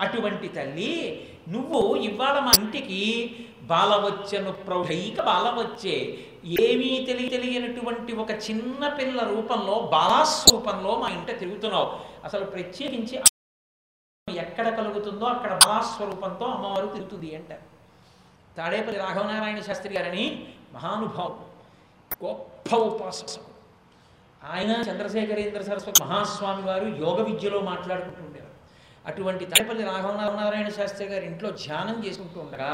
అటువంటి తల్లి నువ్వు ఇవాళ మా ఇంటికి బాలవచ్చను ప్రౌఢైక బాలవచ్చే. ఏమీ తెలియ తెలియనటువంటి ఒక చిన్న పిల్ల రూపంలో బాలాస్వరూపంలో మా ఇంట తిరుగుతున్నావు. అసలు ప్రత్యేకించి ఎక్కడ కలుగుతుందో అక్కడ బాలాస్వరూపంతో అమ్మవారు తిరుగుతుంది అంటారు. తాడేపల్లి రాఘవనారాయణ శాస్త్రి గారని మహానుభావుడు గొప్ప ఉపాసకుడు. ఆయన చంద్రశేఖరేంద్ర సరస్వతి మహాస్వామి వారు యోగ విద్యలో మాట్లాడుకుంటుండేవారు అటువంటి తాడేపల్లి రాఘవనారాయణ శాస్త్రి గారి ఇంట్లో ధ్యానం చేసుకుంటూ ఉండగా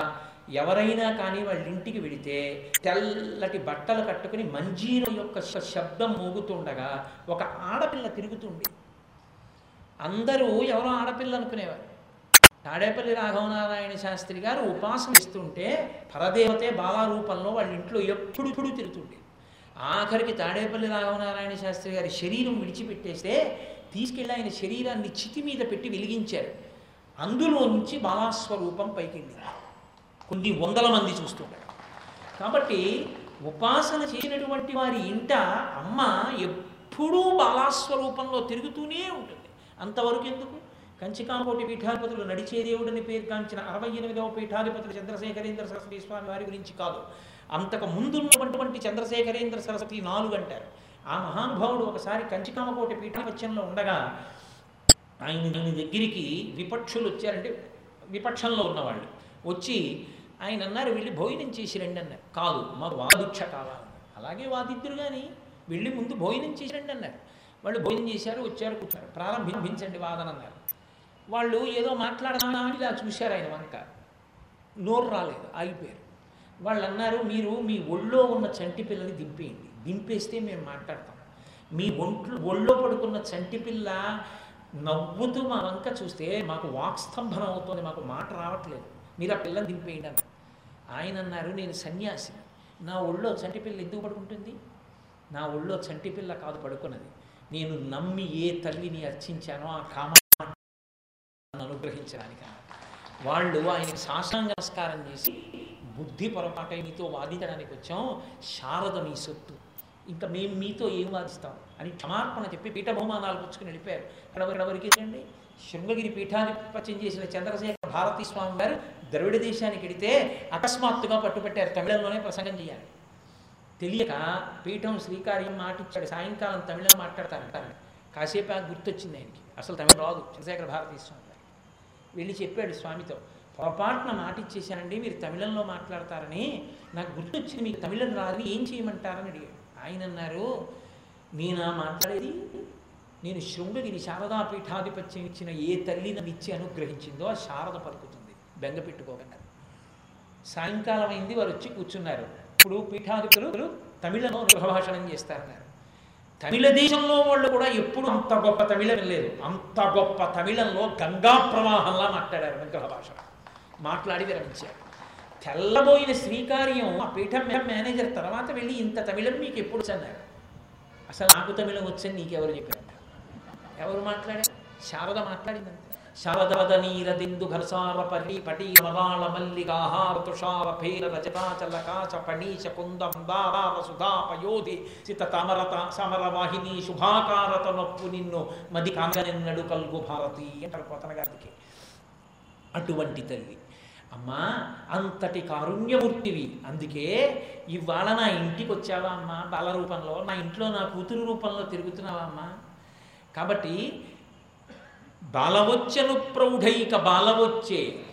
ఎవరైనా కానీ వాళ్ళ ఇంటికి వెడితే తెల్లటి బట్టలు కట్టుకుని మంజీర యొక్క శబ్దం మోగుతుండగా ఒక ఆడపిల్ల తిరుగుతుంది అందరూ ఎవరో ఆడపిల్ల అనుకునేవారు. తాడేపల్లి రాఘవనారాయణ శాస్త్రి గారు ఉపాసన ఇస్తుంటే పరదేవతే బాలారూపంలో వాళ్ళ ఇంట్లో ఎప్పుడు ఇప్పుడు తిరుగుతుండే. ఆఖరికి తాడేపల్లి రాఘవనారాయణ శాస్త్రి గారి శరీరం విడిచిపెట్టేస్తే తీసుకెళ్ళి ఆయన శరీరాన్ని చితి మీద పెట్టి వెలిగించారు. అందులో నుంచి బాలాస్వరూపం పైకెళ్ళింది. కొన్ని వందల మంది చూస్తుంటారు కాబట్టి ఉపాసన చేసినటువంటి వారి ఇంట అమ్మ ఎప్పుడూ బాలాస్వరూపంలో తిరుగుతూనే ఉంటుంది. అంతవరకు ఎందుకు? కంచికాంకోటి పీఠాధిపతులు నడిచే దేవుడని పేరు అరవై ఎనిమిదవ పీఠాధిపతులు చంద్రశేఖరేంద్ర సరస్వతి స్వామి వారి గురించి కాదు. అంతకు ముందున్నటువంటి చంద్రశేఖరేంద్ర సరస్వతి నాలుగు అంటారు. ఆ మహానుభావుడు ఒకసారి కంచికామకోటి పీఠాపత్యంలో ఉండగా ఆయన దాని దగ్గరికి విపక్షులు వచ్చారంటే విపక్షంలో ఉన్నవాళ్ళు వచ్చి ఆయన అన్నారు వెళ్ళి భోజనం చేసి రండి అన్నారు. కాదు మాకు వాదుక్ష కావాలి అలాగే వాదిద్దురు కానీ వెళ్ళి ముందు భోజనం చేసి రండి అన్నారు. వాళ్ళు భోజనం చేశారు వచ్చారు కూర్చారు ప్రారంభించండి వాదన అన్నారు వాళ్ళు ఏదో మాట్లాడదామని ఇలా చూశారు ఆయన వంక. నోరు రాలేదు ఆగిపోయారు. వాళ్ళు అన్నారు మీరు మీ ఒళ్ళో ఉన్న చంటి పిల్లని దింపేయండి. దింపేస్తే మేము మాట్లాడతాం. మీ ఒంట్లో ఒళ్ళో పడుకున్న చంటి పిల్ల నవ్వుతూ మా వంక చూస్తే మాకు వాక్స్తంభనం అవుతుంది మాకు మాట రావట్లేదు. మీరు ఆ పిల్లని దింపేయండి అన్నారు. ఆయన అన్నారు నేను సన్యాసి నా ఒళ్ళో చంటి పిల్ల ఎందుకు పడుకుంటుంది? నా ఒళ్ళో చంటి పిల్ల కాదు పడుకున్నది. నేను నమ్మి ఏ తల్లిని అర్చించానో ఆ కామ అనుగ్రహించడానికి వాళ్ళు ఆయనకి సాష్టాంగ నమస్కారం చేసి బుద్ధి పొరపాటై మీతో వాదించడానికి వచ్చాం శారద మీ సొత్తు. ఇంకా మేము మీతో ఏం వాదిస్తాం? అని క్షమార్పణ చెప్పి పీఠ బహుమానాలు పుచ్చుకుని వెళ్ళిపోయారు. ఇక్కడ ఇక్కడ వరకు శృంగగిరి పీఠాన్ని పీఠాధిపత్యం చేసిన చంద్రశేఖర భారతీ స్వామి గారు ద్రవిడ దేశానికి వెడితే అకస్మాత్తుగా పట్టుబట్టారు. తమిళంలోనే ప్రసంగం చేయాలి. తెలియక పీఠం శ్రీకార్యం మాటిచ్చాడు. సాయంకాలం తమిళం మాట్లాడతారంటారు కాసేపు గుర్తొచ్చింది ఆయనకి. అసలు తమిళ రాదు. చంద్రశేఖర భారతీ స్వామి. గారు వెళ్ళి చెప్పాడు స్వామితో పొరపాటున మాటిచ్చేశానండి మీరు తమిళంలో మాట్లాడతారని. నాకు గుర్తొచ్చింది మీకు తమిళం రాదని ఏం చేయమంటారని అడిగాడు. ఆయన అన్నారు నేనా మాట్లాడేది నేను శృంగగిరి శారదా పీఠాధిపత్యం ఇచ్చిన ఏ తల్లి నన్ను ఇచ్చి అనుగ్రహించిందో ఆ శారద పలుకుతుంది. బెంగ పెట్టుకోకుండా. సాయంకాలం అయింది వారు వచ్చి కూర్చున్నారు. ఇప్పుడు పీఠాధిపతులు తమిళంలో ప్రభాషణం చేస్తారన్నారు. తమిళ దేశంలో వాళ్ళు కూడా ఎప్పుడు అంత గొప్ప తమిళం లేదు. అంత గొప్ప తమిళంలో గంగా ప్రవాహంలా మాట్లాడారు విగ్రహ భాష. మాట్లాడి విరమించారు. తెల్లబోయిన శ్రీకార్యం ఆ పీఠం మేనేజర్ తర్వాత వెళ్ళి ఇంత తమిళం మీకు ఎప్పుడు అన్నారు. అసలు నాకు తమిళం వచ్చని నీకెవరు చెప్పారు ఎవరు మాట్లాడారు? శారద మాట్లాడిందంతే శారదవద నీరదిందు ఘనసార పరి పటి మరాళ మల్లికాహార తుషార భేర రజతాచల కాచ పణీశ కుంద మందారార సుధా పయోధి సిత తమరత సమర వాహిని శుభాకారత నొప్పు నిన్ను మది కాంగనెన్నడు కల్గు భారతి అంటారు పోతన గారికి. అటువంటి తల్లి. అమ్మా అంతటి కారుణ్యమూర్తివి. అందుకే ఇవాళ నా ఇంటికి వచ్చావా అమ్మా? బాల రూపంలో. నా ఇంట్లో నా కూతురు రూపంలో తిరుగుతున్నావా అమ్మా? కాబట్టి బాలవొచ్చను ప్రౌఢైక బాలవొచ్చే.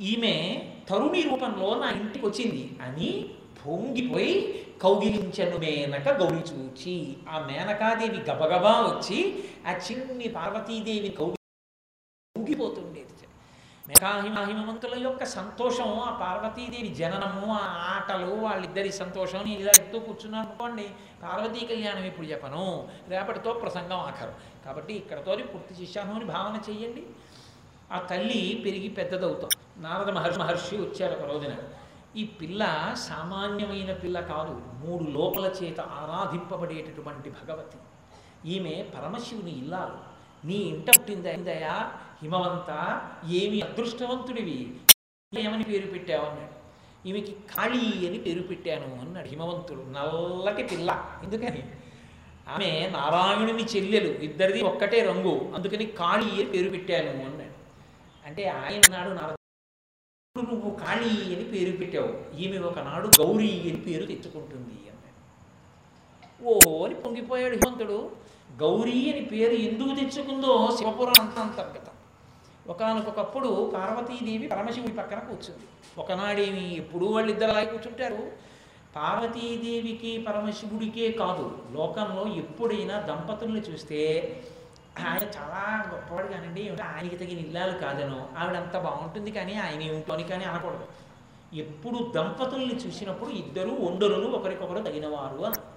ఈమె తరుణి రూపంలో నా ఇంటికి వచ్చింది. అని పొంగిపోయి కౌగిలించను మేనక గౌరి చూచి ఆ మేనకాదేవి గబగబా వచ్చి ఆ చిన్ని పార్వతీదేవి కౌగి పొంగిపోతుంది మేఘాహిమహిమవంతుల యొక్క సంతోషం ఆ పార్వతీదేవి జననము ఆ ఆటలు వాళ్ళిద్దరి సంతోషం నేను ఇలా ఎత్తూ కూర్చున్నాను అనుకోండి పార్వతీ కళ్యాణం ఇప్పుడు చెప్పను. రేపటితో ప్రసంగం ఆఖరు. కాబట్టి ఇక్కడతో పూర్తి చేశాను అని భావన చెయ్యండి. ఆ తల్లి పెరిగి పెద్దదవుతాం. నారద మహర్షి మహర్షి వచ్చారు ఒక రోజున. ఈ పిల్ల సామాన్యమైన పిల్ల కాదు మూడు లోపల చేత ఆరాధింపబడేటటువంటి భగవతి. ఈమె పరమశివుని ఇల్లాలు. నీ ఇంట పుట్టిందయా హిమవంత ఏమి అదృష్టవంతుడివి. ఏమని పేరు పెట్టావు అన్నాడు. ఈమెకి కాళీ అని పేరు పెట్టాను అన్నాడు హిమవంతుడు నల్లటి పిల్ల. ఎందుకని? ఆమె నారాయణుని చెల్లెలు ఇద్దరిది ఒక్కటే రంగు. అందుకని కాళీ అని పేరు పెట్టాను అన్నాడు. అంటే ఆయన నాడు నారద నువ్వు కాళీ అని పేరు పెట్టావు. ఈమె ఒకనాడు గౌరీ అని పేరు తెచ్చుకుంటుంది అన్నాడు. ఓహో అని పొంగిపోయాడు హిమంతుడు గౌరీ అని పేరు ఎందుకు తెచ్చుకుందో శివపురాణం అంతర్గతం. ఒకనకొకప్పుడు పార్వతీదేవి పరమశివుడి పక్కన కూర్చుంది. ఒకనాడేమి ఎప్పుడూ వాళ్ళిద్దరు అలాగే కూర్చుంటారు. పార్వతీదేవికి పరమశివుడికే కాదు లోకంలో ఎప్పుడైనా దంపతుల్ని చూస్తే ఆయన చాలా గొప్పవాడు కానండి ఆయనకి తగిన ఇల్లాలు కాదనో. ఆవిడంత బాగుంటుంది కానీ ఆయన ఏమిటోని కానీ అనకూడదు. ఎప్పుడు దంపతుల్ని చూసినప్పుడు ఇద్దరు ఒండరులు ఒకరికొకరు తగినవారు అని.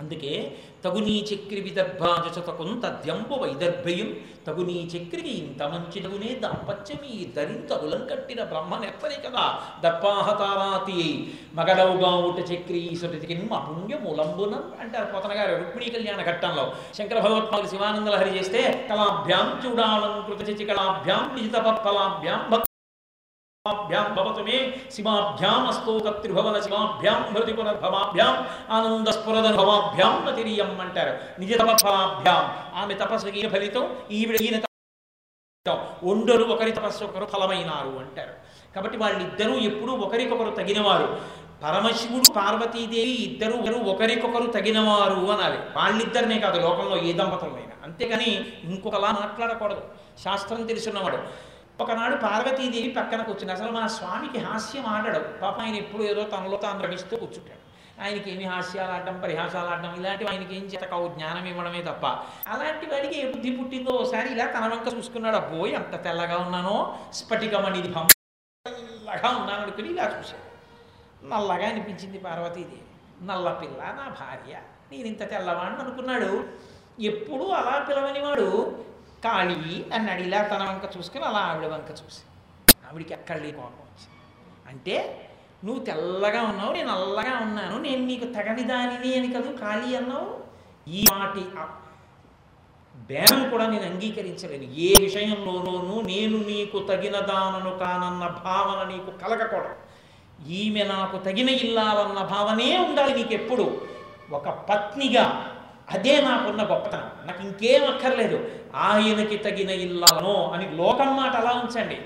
అందుకే తగునీ చక్రి విదర్భాజతకుం తద్యంపు వైదర్భయం తగునీ చక్రికి ఇంత మంచి తగునే దాంపత్యమి ధరింతగులం కట్టిన బ్రహ్మనెత్తని కదా. దర్పాహతారాతి మగడవుగా ఉట చక్రి ఈశ్వరుడికి అపుణ్యములంబునం అంటారు పోతన గారు రుక్మిణీ కళ్యాణ ఘట్టంలో. శంకర భగవత్పాలు శివానందలహరి చేస్తే కళాభ్యాం చూడాలంకృత చచి కళాభ్యాం నిజితపత్ఫలాభ్యాం భక్తాభ్యాం భవతు మే. శివాభ్యాం అస్తోకత్రిభవన శివాభ్యాం భృతి పునర్భవాభ్యాం. ఆనందస్ఫురదనుభవాభ్యాం నతిరియం అంటారు. నిజ తపఫలాభ్యాం ఆమె తపస్సుకి ఈయన ఫలితం? ఈవిడ ఈయన ఒండరు ఒకరి తపస్సు ఒకరు ఫలమైనారు అంటారు. కాబట్టి వాళ్ళిద్దరూ ఎప్పుడూ ఒకరికొకరు తగినవారు. పరమశివుడు పార్వతీదేవి ఇద్దరు ఒకరికొకరు తగినవారు అనాలి. వాళ్ళిద్దరినే కాదు లోకంలో ఏ దంపతులైనా అంతేకాని ఇంకొకలా మాట్లాడకూడదు. శాస్త్రం తెలుసున్నవాడు. ఒకనాడు పార్వతీదేవి పక్కన కూర్చుని అసలు మా స్వామికి హాస్యం ఆడడు. పాప ఆయన ఎప్పుడు ఏదో తనలో తాను రమిస్తూ కూర్చుంటాడు. ఆయనకి ఏమి హాస్యాలు ఆడడం పరిహాసాలు ఆడడం ఇలాంటివి ఆయనకి ఏం చేత కావు. జ్ఞానం ఇవ్వడమే తప్ప. అలాంటి వాడికి ఏ బుద్ధి పుట్టిందో ఒకసారి ఇలా తన వంక చూసుకున్నాడు. అబ్బోయ్ అంత తెల్లగా ఉన్నానో. స్ఫటికమణిది భం తెల్లగా ఉన్నాను అనుకుని ఇలా చూశాడు. నల్లగా అనిపించింది పార్వతీదేవి. నల్ల పిల్ల నా భార్య. నేను ఇంత తెల్లవాడిని అనుకున్నాడు. ఎప్పుడూ అలా పిలవని వాడు కాళీ అన్నాడు ఇలా తన వంక చూసుకుని అలా ఆవిడ వంక చూసి. ఆవిడికి ఎక్కడ కోపం వచ్చింది అంటే నువ్వు తెల్లగా ఉన్నావు నేను అల్లగా ఉన్నాను నేను నీకు తగని దానిని అని కదూ ఖాళీ అన్నావు? ఈ మాటి బేనం బేరం కూడా నేను అంగీకరించలేను. ఏ విషయంలోనూ నేను నీకు తగిన దానను కానన్న భావన నీకు కలగకూడదు. ఈమె నాకు తగిన ఇల్లాలన్న భావనే ఉండాలి నీకు ఎప్పుడు ఒక పత్నిగా అదే నాకున్న గొప్పతనం. నాకు ఇంకేం అక్కర్లేదు. ఆయనకి తగిన ఇల్లాలను అని లోకం మాట అలా ఉంచండి.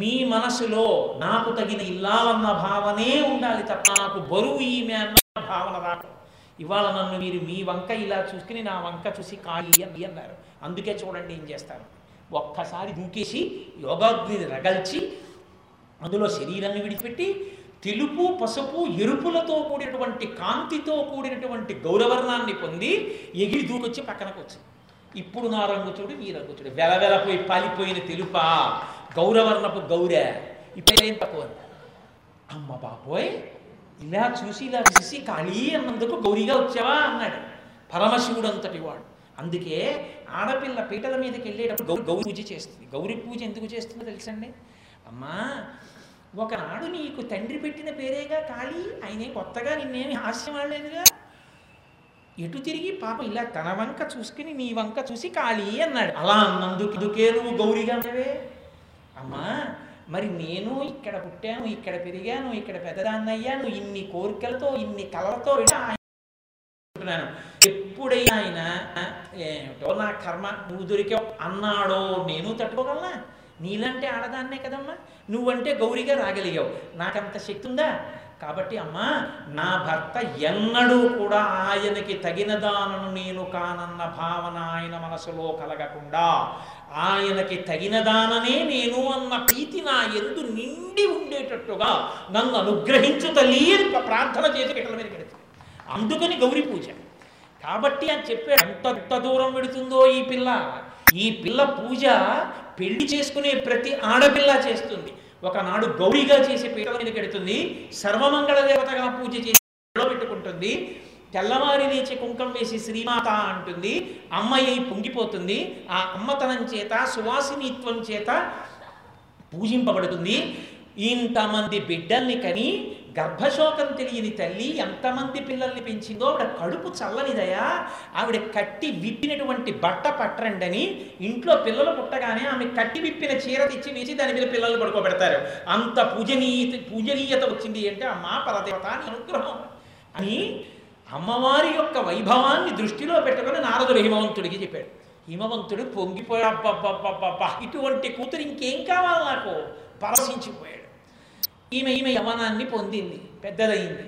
మీ మనసులో నాకు తగిన ఇల్లాలన్న భావనే ఉండాలి తప్ప నాకు బరువు ఈమె అన్న భావన రాకూడదు ఇవాళ నన్ను మీరు మీ వంక ఇలా చూసుకుని నా వంక చూసి ఖాళీ అని అన్నారు. అందుకే చూడండి ఏం చేస్తారు ఒక్కసారి దూకేసి యోగాగ్ని రగల్చి అందులో శరీరాన్ని విడిచిపెట్టి తెలుపు పసుపు ఎరుపులతో కూడినటువంటి కాంతితో కూడినటువంటి గౌరవర్ణాన్ని పొంది ఎగిరి దూకొచ్చి పక్కనకు వచ్చింది ఇప్పుడు నా రంగు చూడు నీ రంగు చూడు. వెలవెలపోయి పాలిపోయిన తెలుపా? గౌరవర్ణపు గౌరే. ఇప్పుడేం తక్కువ అమ్మ బాబోయ్ ఇలా చూసి ఇలా చూసి ఖాళీ అన్నందుకు గౌరీగా వచ్చావా అన్నాడు. పరమశివుడు అంతటి వాడు. అందుకే ఆడపిల్ల పీటల మీదకి వెళ్ళేటప్పుడు గౌ గౌరీ పూజ చేస్తుంది. గౌరీ పూజ ఎందుకు చేస్తుందో తెలుసండి? అమ్మా ఒకనాడు నీకు తండ్రి పెట్టిన పేరేగా ఖాళీ ఆయనే కొత్తగా నిన్నేమి హాస్యం ఆడలేదుగా? ఎటు తిరిగి పాప ఇలా తన వంక చూసుకుని నీ వంక చూసి ఖాళీ అన్నాడు. అలా అన్నందుకు ఇదుకే నువ్వు గౌరిగా ఉండవే అమ్మా మరి నేను ఇక్కడ పుట్టాను ఇక్కడ పెరిగాను ఇక్కడ పెద్దదాన్నయ్యాను ఇన్ని కోరికలతో ఇన్ని కలలతో అంటున్నాను ఎప్పుడైనా ఆయన ఏమిటో నా కర్మ నువ్వు దొరికావు అన్నాడో నేను తట్టుకోగలనా? నీలంటే ఆడదాన్నే కదమ్మా. నువ్వంటే గౌరీగా రాగలిగావు. నాకంత శక్తి ఉందా? కాబట్టి అమ్మా నా భర్త ఎన్నడూ కూడా ఆయనకి తగిన దానను నేను కానన్న భావన ఆయన మనసులో కలగకుండా ఆయనకి తగిన దాననే నేను అన్న ప్రీతి నా ఎందు నిండి ఉండేటట్టుగా నన్ను అనుగ్రహించు తల్లి అని ప్రార్థన చేసి పిల్లల మీద పెడుతుంది. అందుకని గౌరీ పూజ. కాబట్టి అని చెప్పాడు ఎంత ఎంత దూరం పెడుతుందో ఈ పిల్ల. ఈ పిల్ల పూజ పెళ్ళి చేసుకునే ప్రతి ఆడపిల్ల చేస్తుంది. ఒకనాడు గౌరీగా చేసి పీటల మీద పెడుతుంది సర్వమంగళ దేవతగా పూజ చేసి పెట్టుకుంటుంది తెల్లవారి లేచి కుంకం వేసి శ్రీమాత అంటుంది అమ్మాయి పొంగిపోతుంది ఆ అమ్మతనం చేత సువాసినిత్వం చేత పూజింపబడుతుంది. ఇంతమంది బిడ్డల్ని కని గర్భశోకం తెలియని తల్లి ఎంతమంది పిల్లల్ని పెంచిందో ఆవిడ కడుపు చల్లనిదయా? ఆవిడ కట్టి విప్పినటువంటి బట్ట పట్టరండని ఇంట్లో పిల్లలు పుట్టగానే ఆమె కట్టి విప్పిన చీర తెచ్చి వేసి దాని మీద పిల్లల్ని పడుకోబెడతారు. అంత పూజనీయ పూజనీయత వచ్చింది అంటే అమ్మా పరదేవత అని అనుగ్రహం. అని అమ్మవారి యొక్క వైభవాన్ని దృష్టిలో పెట్టుకుని నారదుడు హిమవంతుడికి చెప్పాడు. హిమవంతుడు పొంగిపోయాబ్బబ్బబ్బబ్బబ్బా ఇటువంటి కూతురు ఇంకేం కావాలి నాకు? పరసించిపోయాడు ఈమె ఈమె యవనాన్ని పొందింది పెద్దదయింది.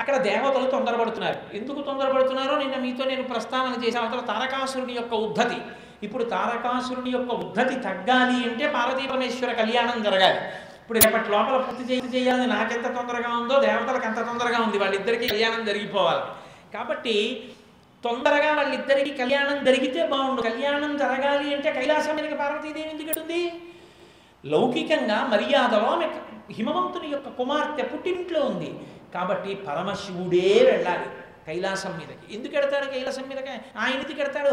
అక్కడ దేవతలు తొందరపడుతున్నారు. ఎందుకు తొందరపడుతున్నారో నిన్న మీతో నేను ప్రస్తావన చేసిన అవతల తారకాసురుని యొక్క ఉద్ధతి. ఇప్పుడు తారకాసురుని యొక్క ఉద్ధతి తగ్గాలి అంటే పార్వతీ పరమేశ్వర కళ్యాణం జరగాలి. ఇప్పుడు రేపటి లోపల పూర్తి చేసి చేయాలని నాకెంత తొందరగా ఉందో దేవతలకు అంత తొందరగా ఉంది వాళ్ళిద్దరికీ కళ్యాణం జరిగిపోవాలి. కాబట్టి తొందరగా వాళ్ళిద్దరికీ కళ్యాణం జరిగితే బాగుండు. కళ్యాణం జరగాలి అంటే కైలాసం మీదకి పార్వతీదేవి ఎందుకు లౌకికంగా మర్యాదలో ఆమె హిమవంతుని యొక్క కుమార్తె పుట్టింట్లో ఉంది. కాబట్టి పరమశివుడే వెళ్ళాలి కైలాసం మీదకి. ఎందుకు ఎడతాడు కైలాసం మీదకి? ఆయన ఎందుకు ఎడతాడు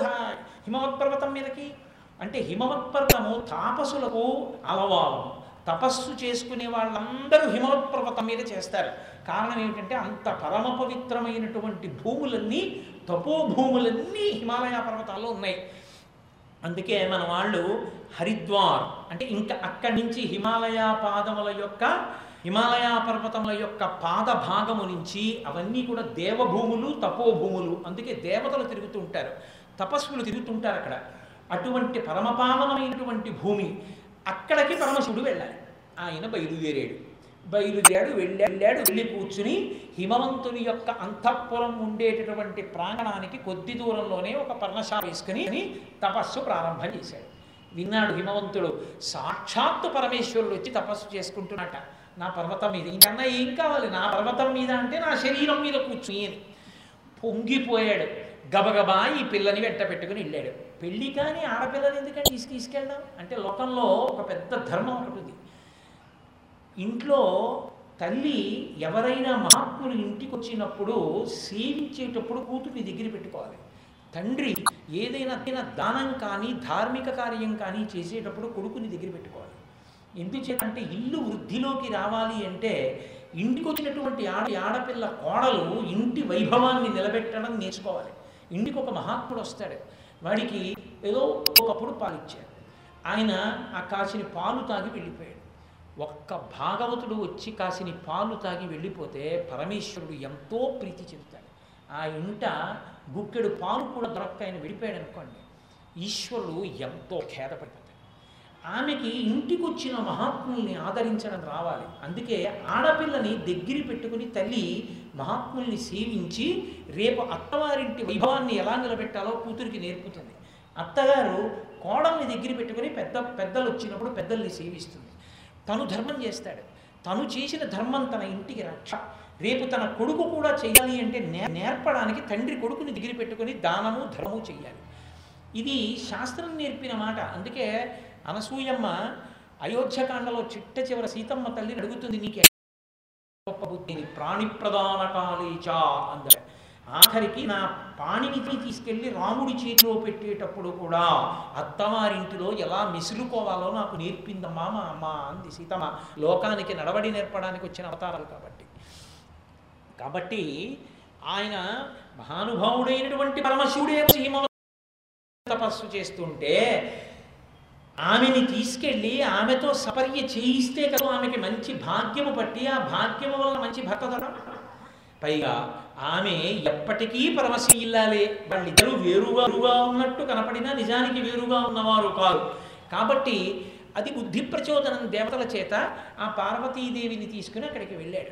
హిమవత్ పర్వతం మీదకి. అంటే హిమవత్ పర్వతము తాపసులకు అలవాలం తపస్సు చేసుకునే వాళ్ళందరూ హిమవత్ పర్వతం మీద చేస్తారు. కారణం ఏమిటంటే అంత పరమ పవిత్రమైనటువంటి భూములన్నీ తపోభూములన్నీ హిమాలయ పర్వతాల్లో ఉన్నాయి. అందుకే మన వాళ్ళు హరిద్వార్ అంటే ఇంకా అక్కడి నుంచి హిమాలయ పాదముల యొక్క హిమాలయ పర్వతముల యొక్క పాద భాగము నుంచి అవన్నీ కూడా దేవభూములు తపోభూములు. అందుకే దేవతలు తిరుగుతూ ఉంటారు. తపస్సులు తిరుగుతుంటారు అక్కడ. అటువంటి పరమపావనమైనటువంటి భూమి అక్కడికి పరమశివుడు వెళ్ళాలి. ఆయన బయలుదేరాడు. బయలుదేరాడు వెళ్ళాడు వెళ్ళి కూర్చుని హిమవంతుని యొక్క అంతఃపురం ఉండేటటువంటి ప్రాంగణానికి కొద్ది దూరంలోనే ఒక పర్ణశాల వేసుకుని తపస్సు ప్రారంభం చేశాడు. విన్నాడు హిమవంతుడు సాక్షాత్తు పరమేశ్వరుడు వచ్చి తపస్సు చేసుకుంటున్నట నా పర్వతం మీద ఇంకన్నా ఏం కావాలి? నా పర్వతం మీద అంటే నా శరీరం మీద కూర్చుని అని. పొంగిపోయాడు. గబగబా ఈ పిల్లని వెంట పెట్టుకుని వెళ్ళాడు. పెళ్ళి కానీ ఆడపిల్లని ఎందుకంటే తీసుకు తీసుకెళ్ళడం? అంటే లోకంలో ఒక పెద్ద ధర్మం ఒకటి ఉంది. ఇంట్లో తల్లి ఎవరైనా మహాత్ములు ఇంటికి వచ్చినప్పుడు సేవించేటప్పుడు కూతుర్ని దగ్గర పెట్టుకోవాలి. తండ్రి ఏదైనా దానం కానీ ధార్మిక కార్యం కానీ చేసేటప్పుడు కొడుకుని దగ్గర పెట్టుకోవాలి. ఎందుచేతంటే ఇల్లు వృద్ధిలోకి రావాలి అంటే ఇంటికి వచ్చినటువంటి ఆడ ఆడపిల్ల కోడలు ఇంటి వైభవాన్ని నిలబెట్టడం నేర్చుకోవాలి. ఇంటికి ఒక మహాత్ముడు వస్తాడు. వాడికి ఏదో ఒకప్పుడు పాలిచ్చాడు. ఆయన ఆ కాసిన పాలు తాగి వెళ్ళిపోయాడు. ఒక్క భాగవతుడు వచ్చి కాసిని పాలు తాగి వెళ్ళిపోతే పరమేశ్వరుడు ఎంతో ప్రీతి చెందుతాడు. ఆ ఇంట గుక్కెడు పాలు కూడా దొరక్క ఆయన వెళ్ళిపోయాడు అనుకోండి ఈశ్వరుడు ఎంతో ఖేదపడిపోతాడు. ఆమెకి ఇంటికి వచ్చిన మహాత్ముల్ని ఆదరించడం రావాలి. అందుకే ఆడపిల్లని దగ్గర పెట్టుకుని తల్లి మహాత్ముల్ని సేవించి రేపు అత్తవారింటి వైభవాన్ని ఎలా నిలబెట్టాలో కూతురికి నేర్పుతుంది. అత్తగారు కోడల్ని దగ్గర పెట్టుకుని పెద్ద పెద్దలు వచ్చినప్పుడు పెద్దల్ని సేవిస్తుంది. తను ధర్మం చేస్తాడు. తను చేసిన ధర్మం తన ఇంటికి రక్ష. రేపు తన కొడుకు కూడా చేయాలి అంటే నే- నేర్పడానికి తండ్రి కొడుకుని దిగిరి పెట్టుకుని దానము ధర్మము చెయ్యాలి ఇది శాస్త్రం నేర్పిన మాట. అందుకే అనసూయమ్మ అయోధ్యకాండలో చిట్ట చివర సీతమ్మ తల్లిని అడుగుతుంది నీకే గొప్ప బుద్ధిని ప్రాణి ప్రధాన కాళీచా అందాడు ఆఖరికి నా పాణిని తీసుకెళ్ళి రాముడి చేతిలో పెట్టేటప్పుడు కూడా అత్తవారింటిలో ఎలా మిసులుకోవాలో నాకు నేర్పిందమ్మా మా అమ్మ అంది సీతమ్మ. లోకానికి నడవడి నేర్పడానికి వచ్చిన అవతారాలు కాబట్టి. కాబట్టి ఆయన మహానుభావుడైనటువంటి పరమశివుడే సీమ తపస్సు చేస్తుంటే ఆమెని తీసుకెళ్ళి ఆమెతో సపర్య చేయిస్తే కదా ఆమెకి మంచి భాగ్యము పట్టి ఆ భాగ్యము వల్ల మంచి భర్త పైగా ఆమె ఎప్పటికీ పరమశి ఇల్లాలే వాళ్ళిద్దరూ వేరుగా వేరుగా ఉన్నట్టు కనపడినా నిజానికి వేరుగా ఉన్నవారు కాదు కాబట్టి అది బుద్ధి ప్రచోదనం దేవతల చేత ఆ పార్వతీదేవిని తీసుకుని అక్కడికి వెళ్ళాడు.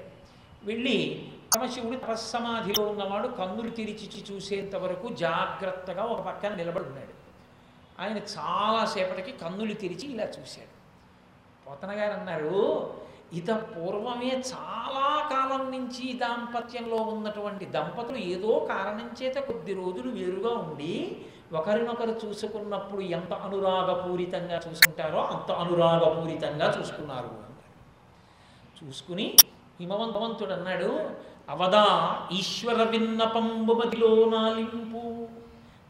వెళ్ళి పరమశివుడు తపస్సమాధిలో ఉన్నవాడు కన్నులు తెరిచి చూసేంత వరకు జాగ్రత్తగా ఒక పక్కన నిలబడి ఉన్నాడు. ఆయన చాలాసేపటికి కన్నులు తెరిచి ఇలా చూశాడు. పోతన గారు అన్నారు ఇత పూర్వమే చాలా కాలం నుంచి దాంపత్యంలో ఉన్నటువంటి దంపతులు ఏదో కారణం చేత కొద్ది రోజులు వేరుగా ఉండి ఒకరినొకరు చూసుకున్నప్పుడు ఎంత అనురాగపూరితంగా చూసుకుంటారో అంత అనురాగపూరితంగా చూసుకున్నారు చూసుకుని హిమవంతవంతుడు అన్నాడు అవదా ఈశ్వర విన్నపంబు మదిలో నాలింపు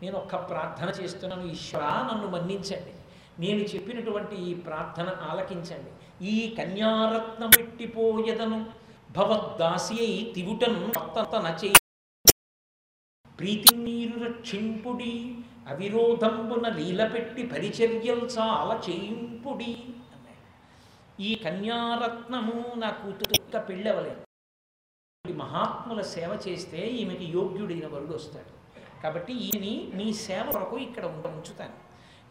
నేను ఒక్క ప్రార్థన చేస్తున్నాను ఈశ్వర నన్ను మన్నించండి. నేను చెప్పినటువంటి ఈ ప్రార్థన ఆలకించండి. ఈ కన్యారత్నమిట్టిపోయదను భవద్దాసి అయి తివుటను వర్తన చేయి. ప్రీతి నీరు రక్షింపుడి అవిరోధంబున లీలపెట్టి పరిచర్యలు చాల చేయింపుడి. ఈ కన్యారత్నము నా కూతురు పెళ్ళవలేదు. మహాత్ముల సేవ చేస్తే ఈమెకి యోగ్యుడైన వరుడు వస్తాడు. కాబట్టి ఈయని నీ సేవ కొరకు ఇక్కడ ఉండ ఉంచుతాను.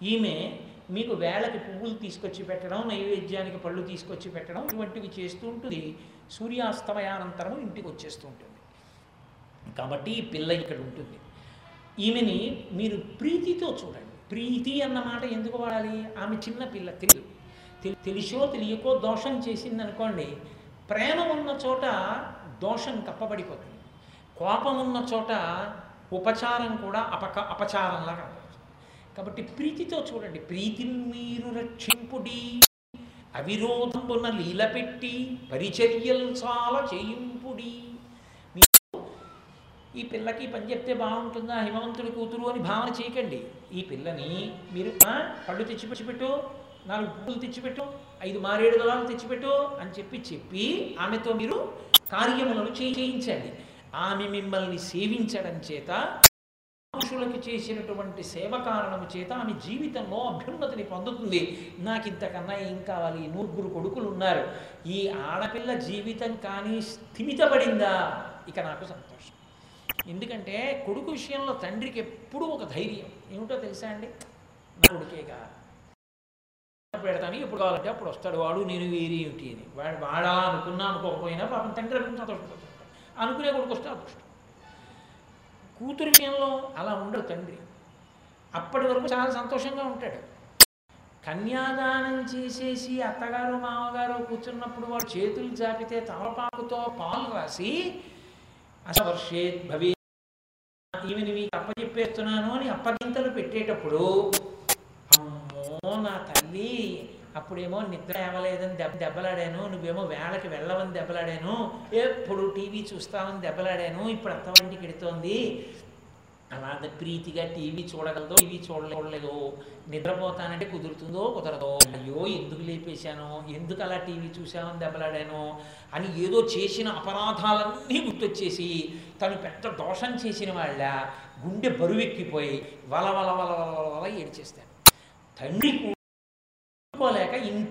ఈమె మీకు వేళకి పువ్వులు తీసుకొచ్చి పెట్టడం నైవేద్యానికి పళ్ళు తీసుకొచ్చి పెట్టడం ఇటువంటివి చేస్తూ ఉంటుంది. సూర్యాస్తమయానంతరం ఇంటికి వచ్చేస్తూ ఉంటుంది. కాబట్టి ఈ పిల్ల ఇక్కడ ఉంటుంది. ఈమెని మీరు ప్రీతితో చూడండి. ప్రీతి అన్న మాట ఎందుకు వాడాలి? ఆమె చిన్న పిల్ల తెలియదు తెలిసో తెలియకో దోషం చేసింది అనుకోండి ప్రేమ ఉన్న చోట దోషం కప్పబడిపోతుంది కోపం ఉన్న చోట ఉపచారం కూడా అపక అపచారంలా కనపడుతుంది కాబట్టి ప్రీతితో చూడండి. ప్రీతిని మీరు రక్షింపుడి అవిరోధంబున లీలపెట్టి పరిచర్యలు చాలా చేయింపుడి. ఈ పిల్లకి పని చెప్తే బాగుంటుందా? హిమవంతుడి కూతురు అని భావన చేయకండి. ఈ పిల్లని మీరు పళ్ళు తెచ్చిపెట్టిపెట్టు నాలుగు పువ్వులు తెచ్చిపెట్టు ఐదు మారేడు దళాలు తెచ్చిపెట్టు అని చెప్పి చెప్పి ఆమెతో మీరు కార్యములను చేయించండి. ఆమె మిమ్మల్ని సేవించడం చేత పురుషులకి చేసినటువంటి సేవ కారణము చేత ఆమె జీవితంలో అభ్యున్నతిని పొందుతుంది. నాకు ఇంతకన్నా ఏం కావాలి? నూరుగురు కొడుకులు ఉన్నారు ఈ ఆడపిల్ల జీవితం కానీ స్థిమితపడిందా? ఇక నాకు సంతోషం. ఎందుకంటే కొడుకు విషయంలో తండ్రికి ఎప్పుడూ ఒక ధైర్యం. ఏమిటో తెలుసా అండి? నా కొడుకేగా. పెడతాను ఎప్పుడు కావాలంటే అప్పుడు వస్తాడు. వాడు నేను వేరే ఏమిటి అని. వాడు వాడా అనుకున్నా అనుకోకపోయినా పాపం తండ్రి అనుకుని సంతోషపడుతుంది అనుకునే కొడుకు వస్తే అదృష్టం. కూతురి విషయంలో అలా ఉండడు తండ్రి. అప్పటి వరకు చాలా సంతోషంగా ఉంటాడు. కన్యాదానం చేసేసి అత్తగారు మామగారు కూర్చున్నప్పుడు వాడు చేతులు జాపితే తమలపాకుతో పాలు రాసి అసవర్షే భవే ఈమెని మీకు అప్పచెప్పేస్తున్నాను అని అప్పగింతలు పెట్టేటప్పుడు అమ్మో నా తల్లి అప్పుడేమో నిద్ర ఏమలేదని దెబ్బ దెబ్బలాడాను నువ్వేమో వేళకి వెళ్ళవని దెబ్బలాడాను ఎప్పుడు టీవీ చూస్తామని దెబ్బలాడాను ఇప్పుడు అత్తవంటికి ఎడుతోంది అలా ప్రీతిగా టీవీ చూడగలదో టీవీ చూడలేదో నిద్రపోతానంటే కుదురుతుందో కుదరదో అయ్యో ఎందుకు లేపేశాను ఎందుకు అలా టీవీ చూశామని దెబ్బలాడాను అని ఏదో చేసిన అపరాధాలన్నీ గుర్తొచ్చేసి తను పెద్ద దోషం చేసిన వాళ్ళ గుండె బరువెక్కిపోయి వల వల వల వల వల వల ఏడ్చేస్తాను తండ్రి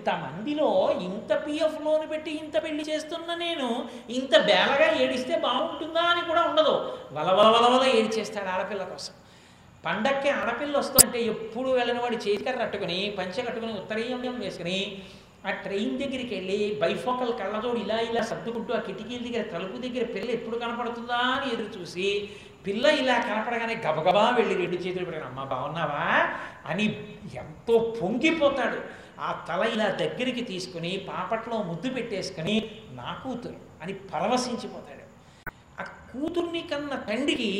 ఇంతమందిలో ఇంత పిఎఫ్ లోన్ పెట్టి ఇంత పెళ్ళి చేస్తున్న నేను ఇంత బేలగా ఏడిస్తే బాగుంటుందా అని కూడా ఉండదు. వలవల వలవల ఏడిచేస్తాడు ఆడపిల్ల కోసం. పండక్కి ఆడపిల్ల వస్తుంటే ఎప్పుడు వెళ్ళిన వాడు చేతికర్ర కట్టుకుని పంచె కట్టుకుని ఉత్తరీయం వేసుకుని ఆ ట్రైన్ దగ్గరికి వెళ్ళి బైఫోకల్ కళ్ళజోడు ఇలా ఇలా సర్దుకుంటూ ఆ కిటికీల దగ్గర తలుపు దగ్గర పిల్ల ఎప్పుడు కనపడుతుందా అని ఎదురు చూసి పిల్ల ఇలా కనపడగానే గబగబా వెళ్ళి రెండు చేతులు పెట్టుకుని అమ్మ బాగున్నావా అని ఎంతో పొంగిపోతాడు. ఆ తల ఇలా దగ్గరికి తీసుకుని పాపట్లో ముద్దు పెట్టేసుకుని నా కూతురు అని పరవశించిపోతాడు. ఆ కూతుర్ని కన్న తండ్రికి